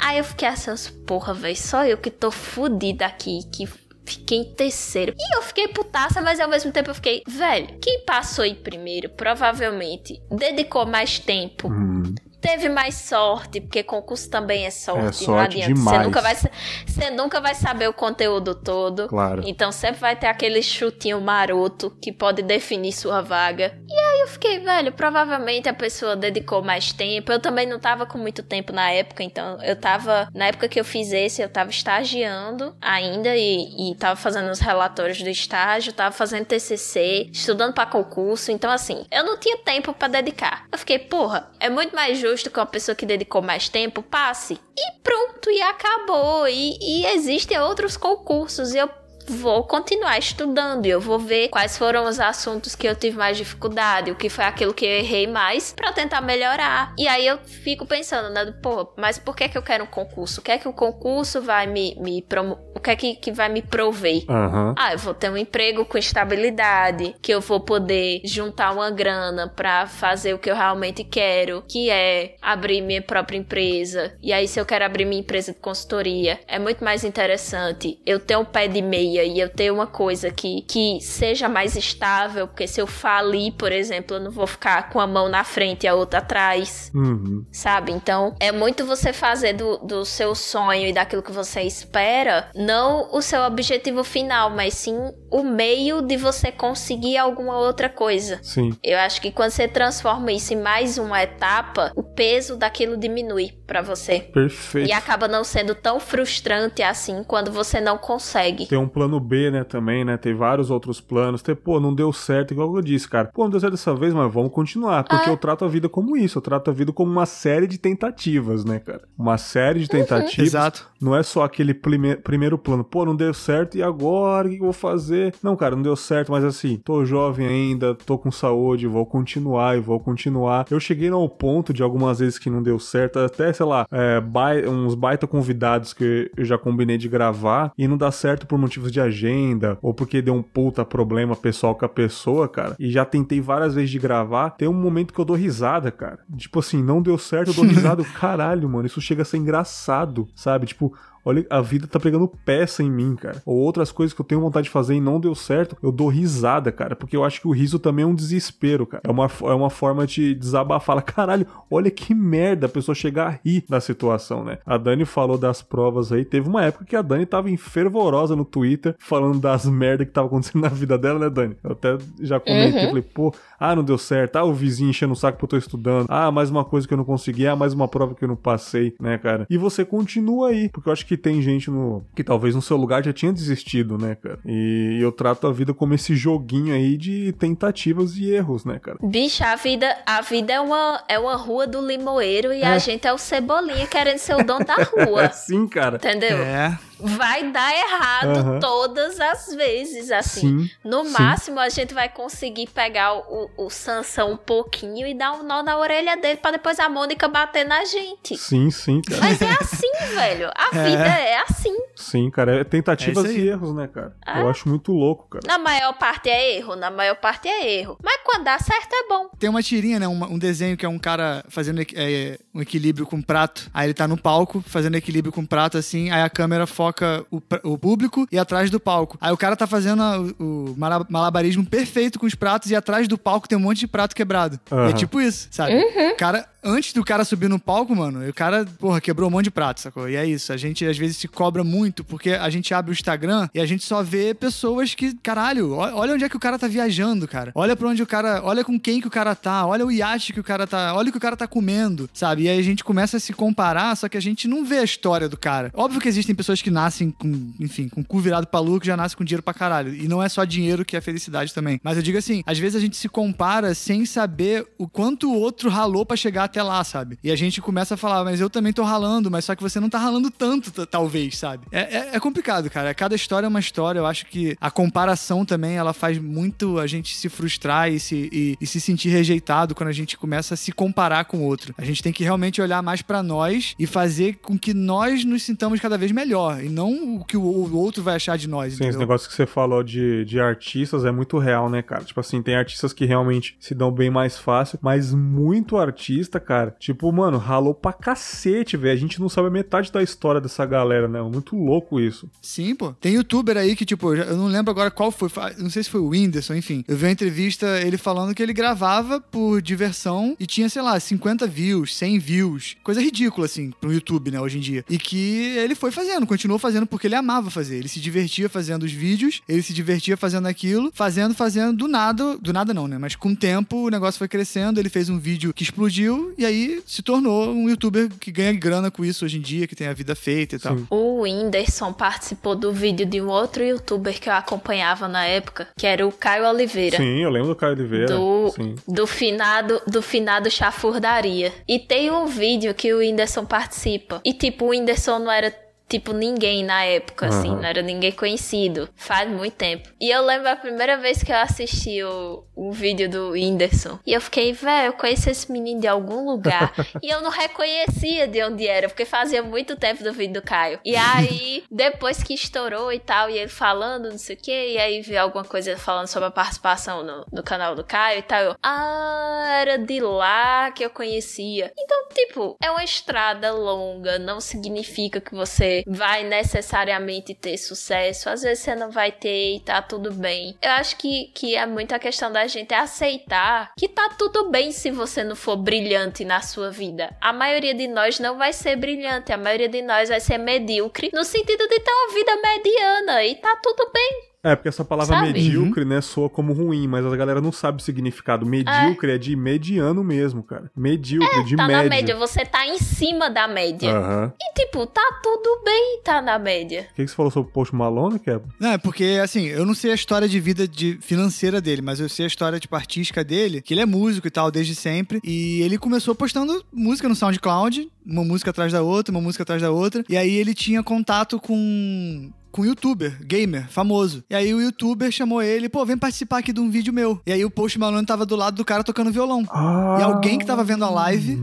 Aí eu fiquei assim, porra, velho, só eu que tô fodida aqui, que fiquei em terceiro. E eu fiquei putaça, mas ao mesmo tempo eu fiquei, velho, quem passou em primeiro provavelmente dedicou mais tempo. Uhum teve mais sorte, porque concurso também é sorte, é sorte não adianta. Demais. Você nunca, vai, você nunca vai saber o conteúdo todo. Claro. Então sempre vai ter aquele chutinho maroto que pode definir sua vaga. E aí eu fiquei, velho, provavelmente a pessoa dedicou mais tempo. Eu também não tava com muito tempo na época, então eu tava. Na época que eu fiz esse, eu tava estagiando ainda e, e tava fazendo os relatórios do estágio, tava fazendo TCC, estudando para concurso. Então, assim, eu não tinha tempo para dedicar. Eu fiquei, porra, é muito mais justo justo que uma pessoa que dedicou mais tempo passe. E pronto, e acabou. E, e existem outros concursos. Eu vou continuar estudando e eu vou ver quais foram os assuntos que eu tive mais dificuldade, o que foi aquilo que eu errei mais para tentar melhorar. E aí eu fico pensando, né, pô, mas por que que eu quero um concurso? O que é que o concurso vai me, me promo o que é que, que vai me prover? Uhum. Ah, eu vou ter um emprego com estabilidade, que eu vou poder juntar uma grana para fazer o que eu realmente quero, que é abrir minha própria empresa. E aí se eu quero abrir minha empresa de consultoria, é muito mais interessante eu ter um pé de meia e eu ter uma coisa que, que seja mais estável, porque se eu falir, por exemplo, eu não vou ficar com a mão na frente e a outra atrás, uhum. sabe? Então, é muito você fazer do, do seu sonho e daquilo que você espera, não não o seu objetivo final, mas sim o meio de você conseguir alguma outra coisa. Sim. Eu acho que quando você transforma isso em mais uma etapa, o peso daquilo diminui para você. Perfeito. E acaba não sendo tão frustrante assim quando você não consegue. Tem um plano B, né, também, né? Tem vários outros planos. Tem, pô, não deu certo, igual eu disse, cara. Pô, não deu certo dessa vez, mas vamos continuar. Porque É. eu trato a vida como isso. Eu trato a vida como uma série de tentativas, né, cara? Uma série Uhum. de tentativas. Exato. Não é só aquele prime- primeiro plano. Pô, não deu certo, e agora? O que eu vou fazer? Não, cara, não deu certo, mas assim, tô jovem ainda, tô com saúde, vou continuar e vou continuar. Eu cheguei no ponto de algumas vezes que não deu certo, até, sei lá, é, bai- uns baita convidados que eu já combinei de gravar e não dá certo por motivos de agenda ou porque deu um puta problema pessoal com a pessoa, cara. E já tentei várias vezes de gravar. Tem um momento que eu dou risada, cara. Tipo assim, não deu certo, eu dou (laughs) risada. Caralho, mano, isso chega a ser engraçado, sabe? Tipo, Olha, a vida tá pegando peça em mim, cara. Ou outras coisas que eu tenho vontade de fazer e não deu certo, eu dou risada, cara. Porque eu acho que o riso também é um desespero, cara. É uma, é uma forma de desabafar. Caralho, olha que merda a pessoa chegar a rir da situação, né? A Dani falou das provas aí. Teve uma época que a Dani tava fervorosa no Twitter, falando das merdas que tava acontecendo na vida dela, né, Dani? Eu até já comentei, Uhum. falei, pô, ah, não deu certo. Ah, o vizinho enchendo o saco porque eu tô estudando. Ah, mais uma coisa que eu não consegui. Ah, mais uma prova que eu não passei, né, cara? E você continua aí, porque eu acho que tem gente no que talvez no seu lugar já tinha desistido, né, cara? E eu trato a vida como esse joguinho aí de tentativas e erros, né, cara? Bicha, a vida, a vida é uma, é uma rua do limoeiro e É. a gente é o cebolinha querendo ser o dono da (laughs) É rua. assim, cara. Entendeu? É. Vai dar errado Aham. todas as vezes, assim. Sim. No sim. máximo, a gente vai conseguir pegar o, o Sansão um pouquinho e dar um nó na orelha dele pra depois a Mônica bater na gente. Sim, sim, cara. Mas é assim, velho. A É. vida é assim. Sim, cara. É tentativas É e erros, né, cara? É. Eu acho muito louco, cara. Na maior parte é erro, na maior parte é erro. Mas quando dá certo é bom. Tem uma tirinha, né? Um, um desenho que é um cara fazendo é, um equilíbrio com um prato. Aí ele tá no palco, fazendo equilíbrio com um prato assim. Aí a câmera foca o, pra- o público e atrás do palco. Aí o cara tá fazendo a- o, o mala- malabarismo perfeito com os pratos e atrás do palco tem um monte de prato quebrado. Aham. É tipo isso, sabe? O Cara, antes do cara subir no palco, mano, o cara, porra, quebrou um monte de prato, sacou? E é isso. A gente às vezes se cobra muito porque a gente abre o Instagram e a gente só vê pessoas que, caralho, olha onde é que o cara tá viajando, cara. Olha pra onde o cara, olha com quem que o cara tá, olha o iate que o cara tá, olha o que o cara tá comendo, sabe? E aí a gente começa a se comparar, só que a gente não vê a história do cara. Óbvio que existem pessoas que nascem com, enfim, com o cu virado pra lua, que já nascem com dinheiro pra caralho. E não é só dinheiro que é felicidade também. Mas eu digo assim, às vezes a gente se compara sem saber o quanto o outro ralou pra chegar até lá, sabe? E a gente começa a falar, mas eu também tô ralando, mas só que você não tá ralando tanto, talvez, sabe? É, é- é complicado, cara. Cada história é uma história. Eu acho que a comparação também, ela faz muito a gente se frustrar e se, e, e se sentir rejeitado quando a gente começa a se comparar com o outro. A gente tem que realmente olhar mais pra nós e fazer com que nós nos sintamos cada vez melhor. E não o que o, o outro vai achar de nós, Sim, esse entendeu? negócio que você falou de, de artistas é muito real, né, cara? Tipo assim, tem artistas que realmente se dão bem mais fácil, mas muito artista, cara, tipo, mano, ralou pra cacete, velho. A gente não sabe a metade da história dessa galera, né? Muito louco isso. Sim, pô. Tem youtuber aí que, tipo, eu não lembro agora qual foi. Não sei se foi o Whindersson, enfim. Eu vi uma entrevista ele falando que ele gravava por diversão e tinha, sei lá, 50 views, 100 views. Coisa ridícula, assim, pro YouTube, né, hoje em dia. E que ele foi fazendo, continuou fazendo porque ele amava fazer. Ele se divertia fazendo os vídeos, ele se divertia fazendo aquilo, fazendo, fazendo do nada. Do nada não, né? Mas com o tempo o negócio foi crescendo, ele fez um vídeo que explodiu e aí se tornou um youtuber que ganha grana com isso hoje em dia, que tem a vida feita e tal. Sim. O Whindersson participou do vídeo de um outro youtuber que eu acompanhava na época, que era o Caio Oliveira. Sim, eu lembro do Caio Oliveira. Do, Sim. do finado do finado chafurdaria. E tem um vídeo que o Whindersson participa. E tipo, o Whindersson não era tipo ninguém na época, assim, Aham. não era ninguém conhecido. Faz muito tempo. E eu lembro a primeira vez que eu assisti o, o vídeo do Whindersson. E eu fiquei, velho, eu conheço esse menino de algum lugar. (laughs) e eu não reconhecia de onde era, porque fazia muito tempo do vídeo do Caio. E aí, depois que estourou e tal, e ele falando, não sei o quê, e aí vi alguma coisa falando sobre a participação no, no canal do Caio e tal. Eu, ah, era de lá que eu conhecia. Então, tipo, é uma estrada longa, não significa que você vai necessariamente ter sucesso, às vezes você não vai ter e tá tudo bem. Eu acho que, que é muito a questão da gente aceitar que tá tudo bem se você não for brilhante na sua vida. A maioria de nós não vai ser brilhante, a maioria de nós vai ser medíocre no sentido de ter uma vida mediana e tá tudo bem. É, porque essa palavra sabe? medíocre, uhum. né, soa como ruim, mas a galera não sabe o significado. Medíocre é, é de mediano mesmo, cara. Medíocre, é, de tá média. na média, você tá em cima da média. Uhum. E tipo, tá tudo bem tá na média. O que, que você falou sobre o Post Malone, Kevin? Não, é porque, assim, eu não sei a história de vida de financeira dele, mas eu sei a história, tipo, artística dele, que ele é músico e tal, desde sempre. E ele começou postando música no SoundCloud, uma música atrás da outra, uma música atrás da outra. E aí ele tinha contato com com um youtuber, gamer, famoso. E aí o youtuber chamou ele, pô, vem participar aqui de um vídeo meu. E aí o Post Malone tava do lado do cara tocando violão. Ah. E alguém que tava vendo a live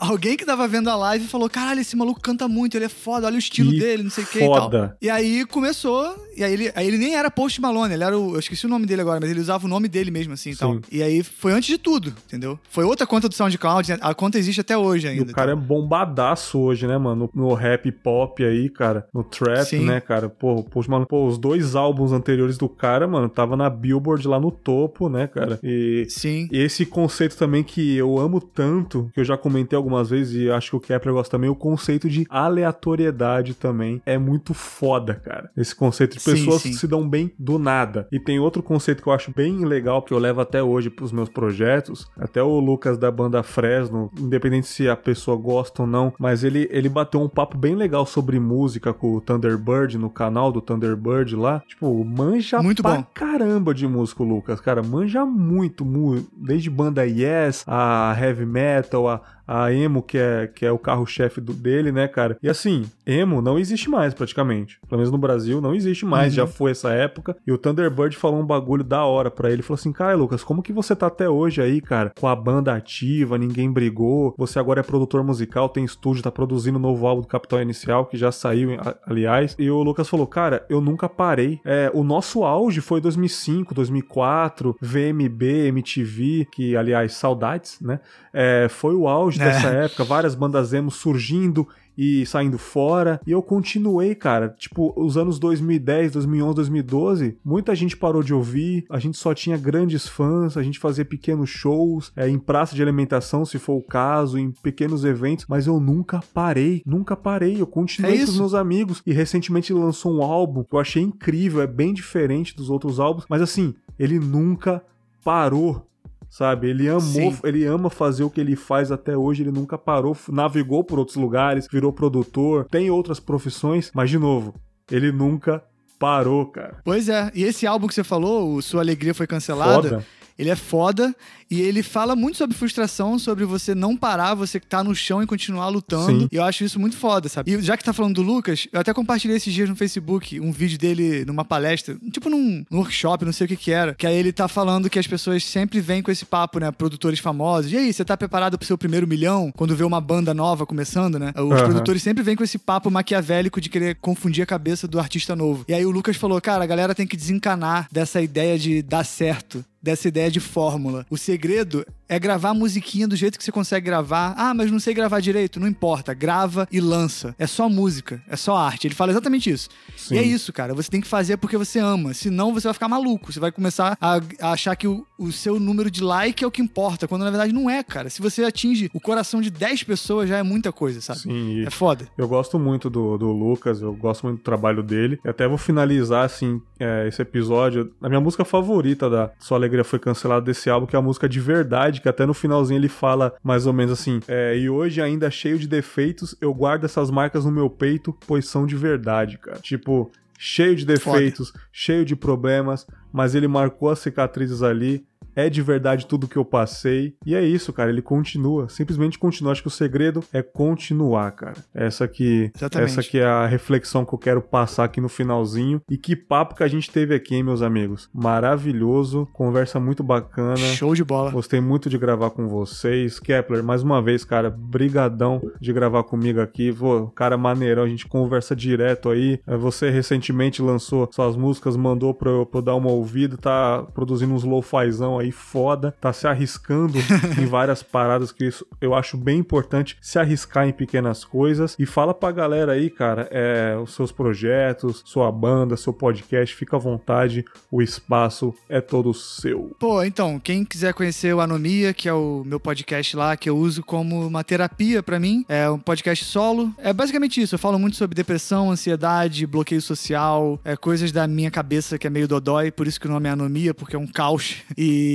alguém que tava vendo a live falou: caralho, esse maluco canta muito, ele é foda, olha o estilo que dele, não sei o que e tal. E aí começou, e aí ele, aí ele nem era Post Malone, ele era o. Eu esqueci o nome dele agora, mas ele usava o nome dele mesmo, assim e tal. E aí foi antes de tudo, entendeu? Foi outra conta do SoundCloud, né? a conta existe até hoje ainda. E o cara então. é bombadaço hoje, né, mano? No, no, rap pop aí, cara, no trap, Sim. né, cara? Pô, Post Malone, pô, os dois álbuns anteriores do cara, mano, tava na Billboard lá no topo, né, cara? E, Sim. E esse conceito também que eu amo tanto, que eu já comentei algumas vezes e acho que o Kepler gosta também, o conceito de aleatoriedade também é muito foda, cara. Esse conceito de pessoas sim, sim. que se dão bem do nada. E tem outro conceito que eu acho bem legal, que eu levo até hoje pros meus projetos, até o Lucas da banda Fresno, independente se a pessoa gosta ou não, mas ele, ele bateu um papo bem legal sobre música com o Thunderbird no canal do Thunderbird lá. Tipo, manja muito pra bom. caramba de música, Lucas. Cara, manja muito, muito. Desde banda Yes, a heavy metal, a, a emo, que é, que é o carro-chefe dele, né, cara? E assim, emo não existe mais praticamente. Pelo menos no Brasil não existe mais, uhum. já foi essa época. E o Thunderbird falou um bagulho da hora pra ele. Falou assim: Cara, Lucas, como que você tá até hoje aí, cara? Com a banda ativa, ninguém brigou. Você agora é produtor musical, tem estúdio, tá produzindo um novo álbum do Capital Inicial, que já saiu, aliás. E o Lucas falou: Cara, eu nunca parei. É, o nosso auge foi 2005, 2004, VMB, MTV, que aliás, saudades, né? É, foi o auge dessa é. época, várias bandas emo surgindo e saindo fora. E eu continuei, cara. Tipo, os anos 2010, 2011, 2012, muita gente parou de ouvir, a gente só tinha grandes fãs, a gente fazia pequenos shows, é, em praça de alimentação, se for o caso, em pequenos eventos, mas eu nunca parei, nunca parei. Eu continuei é com os meus amigos e recentemente lançou um álbum que eu achei incrível, é bem diferente dos outros álbuns, mas assim, ele nunca parou sabe? Ele amou, Sim. ele ama fazer o que ele faz até hoje, ele nunca parou, navegou por outros lugares, virou produtor, tem outras profissões, mas de novo, ele nunca parou, cara. Pois é, e esse álbum que você falou, o Sua Alegria Foi Cancelada, Foda. Ele é foda e ele fala muito sobre frustração, sobre você não parar, você tá no chão e continuar lutando. Sim. E eu acho isso muito foda, sabe? E já que tá falando do Lucas, eu até compartilhei esses dias no Facebook um vídeo dele numa palestra, tipo num, num workshop, não sei o que que era. Que aí ele tá falando que as pessoas sempre vêm com esse papo, né? Produtores famosos. E aí, você tá preparado pro seu primeiro milhão? Quando vê uma banda nova começando, né? Os uhum. produtores sempre vêm com esse papo maquiavélico de querer confundir a cabeça do artista novo. E aí o Lucas falou, cara, a galera tem que desencanar dessa ideia de dar certo dessa ideia de fórmula. O segredo é gravar a musiquinha do jeito que você consegue gravar. Ah, mas não sei gravar direito. Não importa. Grava e lança. É só música. É só arte. Ele fala exatamente isso. Sim. E é isso, cara. Você tem que fazer porque você ama. Senão você vai ficar maluco. Você vai começar a, a achar que o, o, seu número de like é o que importa. Quando na verdade não é, cara. Se você atinge o coração de 10 pessoas, já é muita coisa, sabe? Sim. É foda. Eu gosto muito do, do Lucas. Eu gosto muito do trabalho dele. Eu até vou finalizar, assim, é, esse episódio. A minha música favorita da Sua Alegria foi cancelada desse álbum, que é a música de verdade que até no finalzinho ele fala mais ou menos assim: é, E hoje, ainda cheio de defeitos, eu guardo essas marcas no meu peito, pois são de verdade, cara. Tipo, cheio de defeitos, Foda. cheio de problemas, mas ele marcou as cicatrizes ali é de verdade tudo que eu passei. E é isso, cara. Ele continua, simplesmente continua. Acho que o segredo é continuar, cara. Essa aqui, Exatamente. essa aqui é a reflexão que eu quero passar aqui no finalzinho. E que papo que a gente teve aqui, hein, meus amigos. Maravilhoso, conversa muito bacana. Show de bola. Gostei muito de gravar com vocês. Kepler, mais uma vez, cara, brigadão de gravar comigo aqui. Pô, cara maneirão, a gente conversa direto aí. É, você recentemente lançou suas músicas, mandou pra eu, pra eu dar uma ouvida, tá produzindo uns lo-fizão aí foda, tá se arriscando em (laughs) várias paradas que isso, eu acho bem importante se arriscar em pequenas coisas. E fala pra galera aí, cara, é, os seus projetos, sua banda, seu podcast, fica à vontade, o espaço é todo seu. Pô, então, quem quiser conhecer o Anomia, que é o meu podcast lá, que eu uso como uma terapia para mim, é um podcast solo. É basicamente isso, eu falo muito sobre depressão, ansiedade, bloqueio social, é, coisas da minha cabeça que é meio dodói, por isso que o nome é Anomia, porque é um caos. (laughs) E,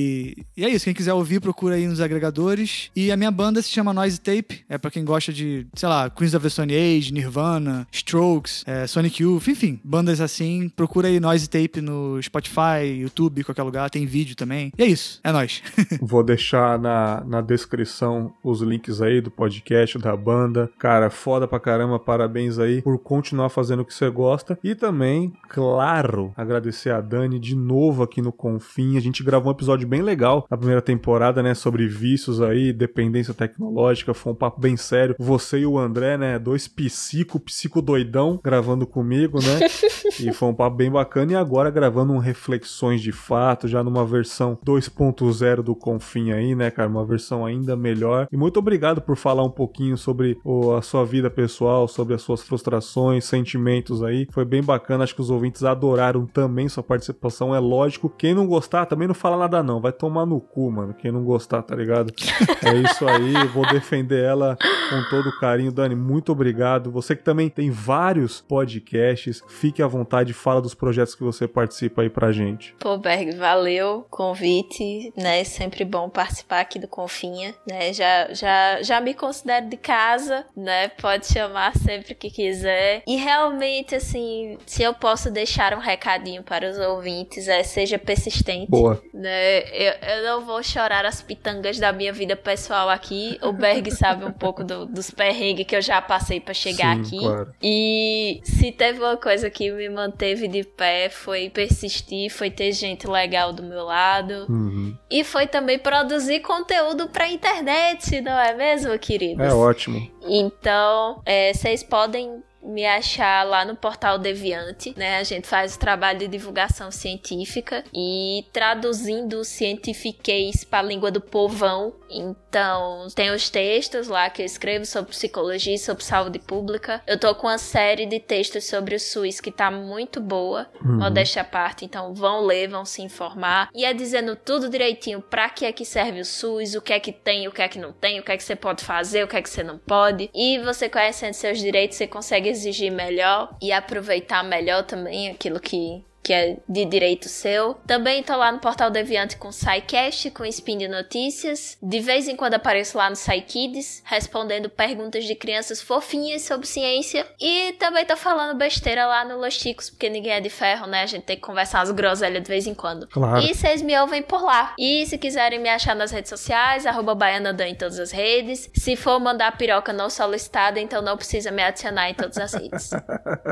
e é isso, quem quiser ouvir, procura aí nos agregadores. E a minha banda se chama Noise Tape, é para quem gosta de, sei lá, Queens of the Stone Age, Nirvana, Strokes, é, Sonic Youth, enfim, bandas assim. Procura aí Noise Tape no Spotify, YouTube, qualquer lugar, tem vídeo também. E é isso, é nóis. (laughs) Vou deixar na, na descrição os links aí do podcast, da banda. Cara, foda pra caramba, parabéns aí por continuar fazendo o que você gosta. E também, claro, agradecer a Dani de novo aqui no Confim. A gente gravou um episódio bem legal na primeira temporada, né, sobre vícios aí, dependência tecnológica. Foi um papo bem sério. Você e o André, né, dois psico, psico doidão, gravando comigo, né? (laughs) e foi um papo bem bacana. E agora gravando um Reflexões de Fato, já numa versão 2.0 do Confim aí, né, cara? Uma versão ainda melhor. E muito obrigado por falar um pouquinho sobre o, a sua vida pessoal, sobre as suas frustrações, sentimentos aí. Foi bem bacana. Acho que os ouvintes adoraram também sua participação. É lógico. Quem não gostar também não fala nada, não. Vai tomar no cu, mano. Quem não gostar, tá ligado? É isso aí. Vou defender ela com todo carinho. Dani, muito obrigado. Você que também tem vários podcasts, fique à vontade, fala dos projetos que você participa aí pra gente. Pô, Berg, valeu convite, né? Sempre bom participar aqui do Confinha, né? Já, já, já me considero de casa, né? Pode chamar sempre que quiser. E realmente, assim, se eu posso deixar um recadinho para os ouvintes, é seja persistente. Boa. Né? Eu, eu não vou chorar as pitangas da minha vida pessoal aqui. O Berg (laughs) sabe um pouco do, dos perrengues que eu já passei para chegar Sim, aqui. Claro. E se teve uma coisa que me manteve de pé, foi persistir, foi ter gente legal do meu lado. Uhum. E foi também produzir conteúdo pra internet, não é mesmo, queridos? É ótimo. Então, é, vocês podem me achar lá no portal Deviante, né? A gente faz o trabalho de divulgação científica e traduzindo cientifiquez para a língua do povão. Então, tem os textos lá que eu escrevo sobre psicologia, sobre saúde pública. Eu tô com uma série de textos sobre o SUS que tá muito boa, Uhum. modéstia à parte. Então, vão ler, vão se informar. E é dizendo tudo direitinho pra que é que serve o SUS, o que é que tem, o que é que não tem, o que é que você pode fazer, o que é que você não pode. E você conhecendo seus direitos, você consegue exigir melhor e aproveitar melhor também aquilo que que é de direito seu. Também tô lá no Portal Deviante com SciCast, com Spin de Notícias. De vez em quando apareço lá no SciKids, respondendo perguntas de crianças fofinhas sobre ciência. E também tô falando besteira lá no Los Chicos, porque ninguém é de ferro, né? A gente tem que conversar umas groselhas de vez em quando. Claro. E vocês me ouvem por lá. E se quiserem me achar nas redes sociais, arroba BaianaDan em todas as redes. Se for mandar piroca não solicitada, então não precisa me adicionar em todas as redes.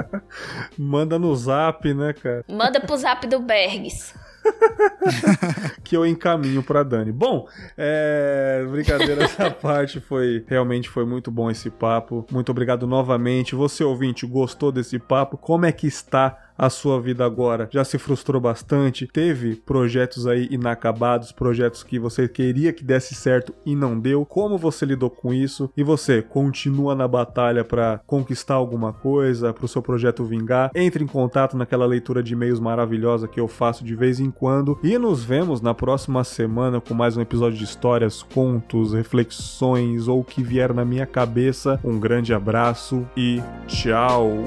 (laughs) Manda no zap, né, cara? Manda pro zap do Bergs. (laughs) que eu encaminho pra Dani. Bom, é... brincadeira essa (laughs) parte foi realmente foi muito bom esse papo. Muito obrigado novamente. Você ouvinte gostou desse papo? Como é que está a sua vida agora? Já se frustrou bastante? Teve projetos aí inacabados, projetos que você queria que desse certo e não deu? Como você lidou com isso? E você continua na batalha para conquistar alguma coisa, para o seu projeto vingar? Entre em contato naquela leitura de e-mails maravilhosa que eu faço de vez em quando e nos vemos na próxima semana com mais um episódio de histórias, contos, reflexões ou o que vier na minha cabeça. Um grande abraço e tchau.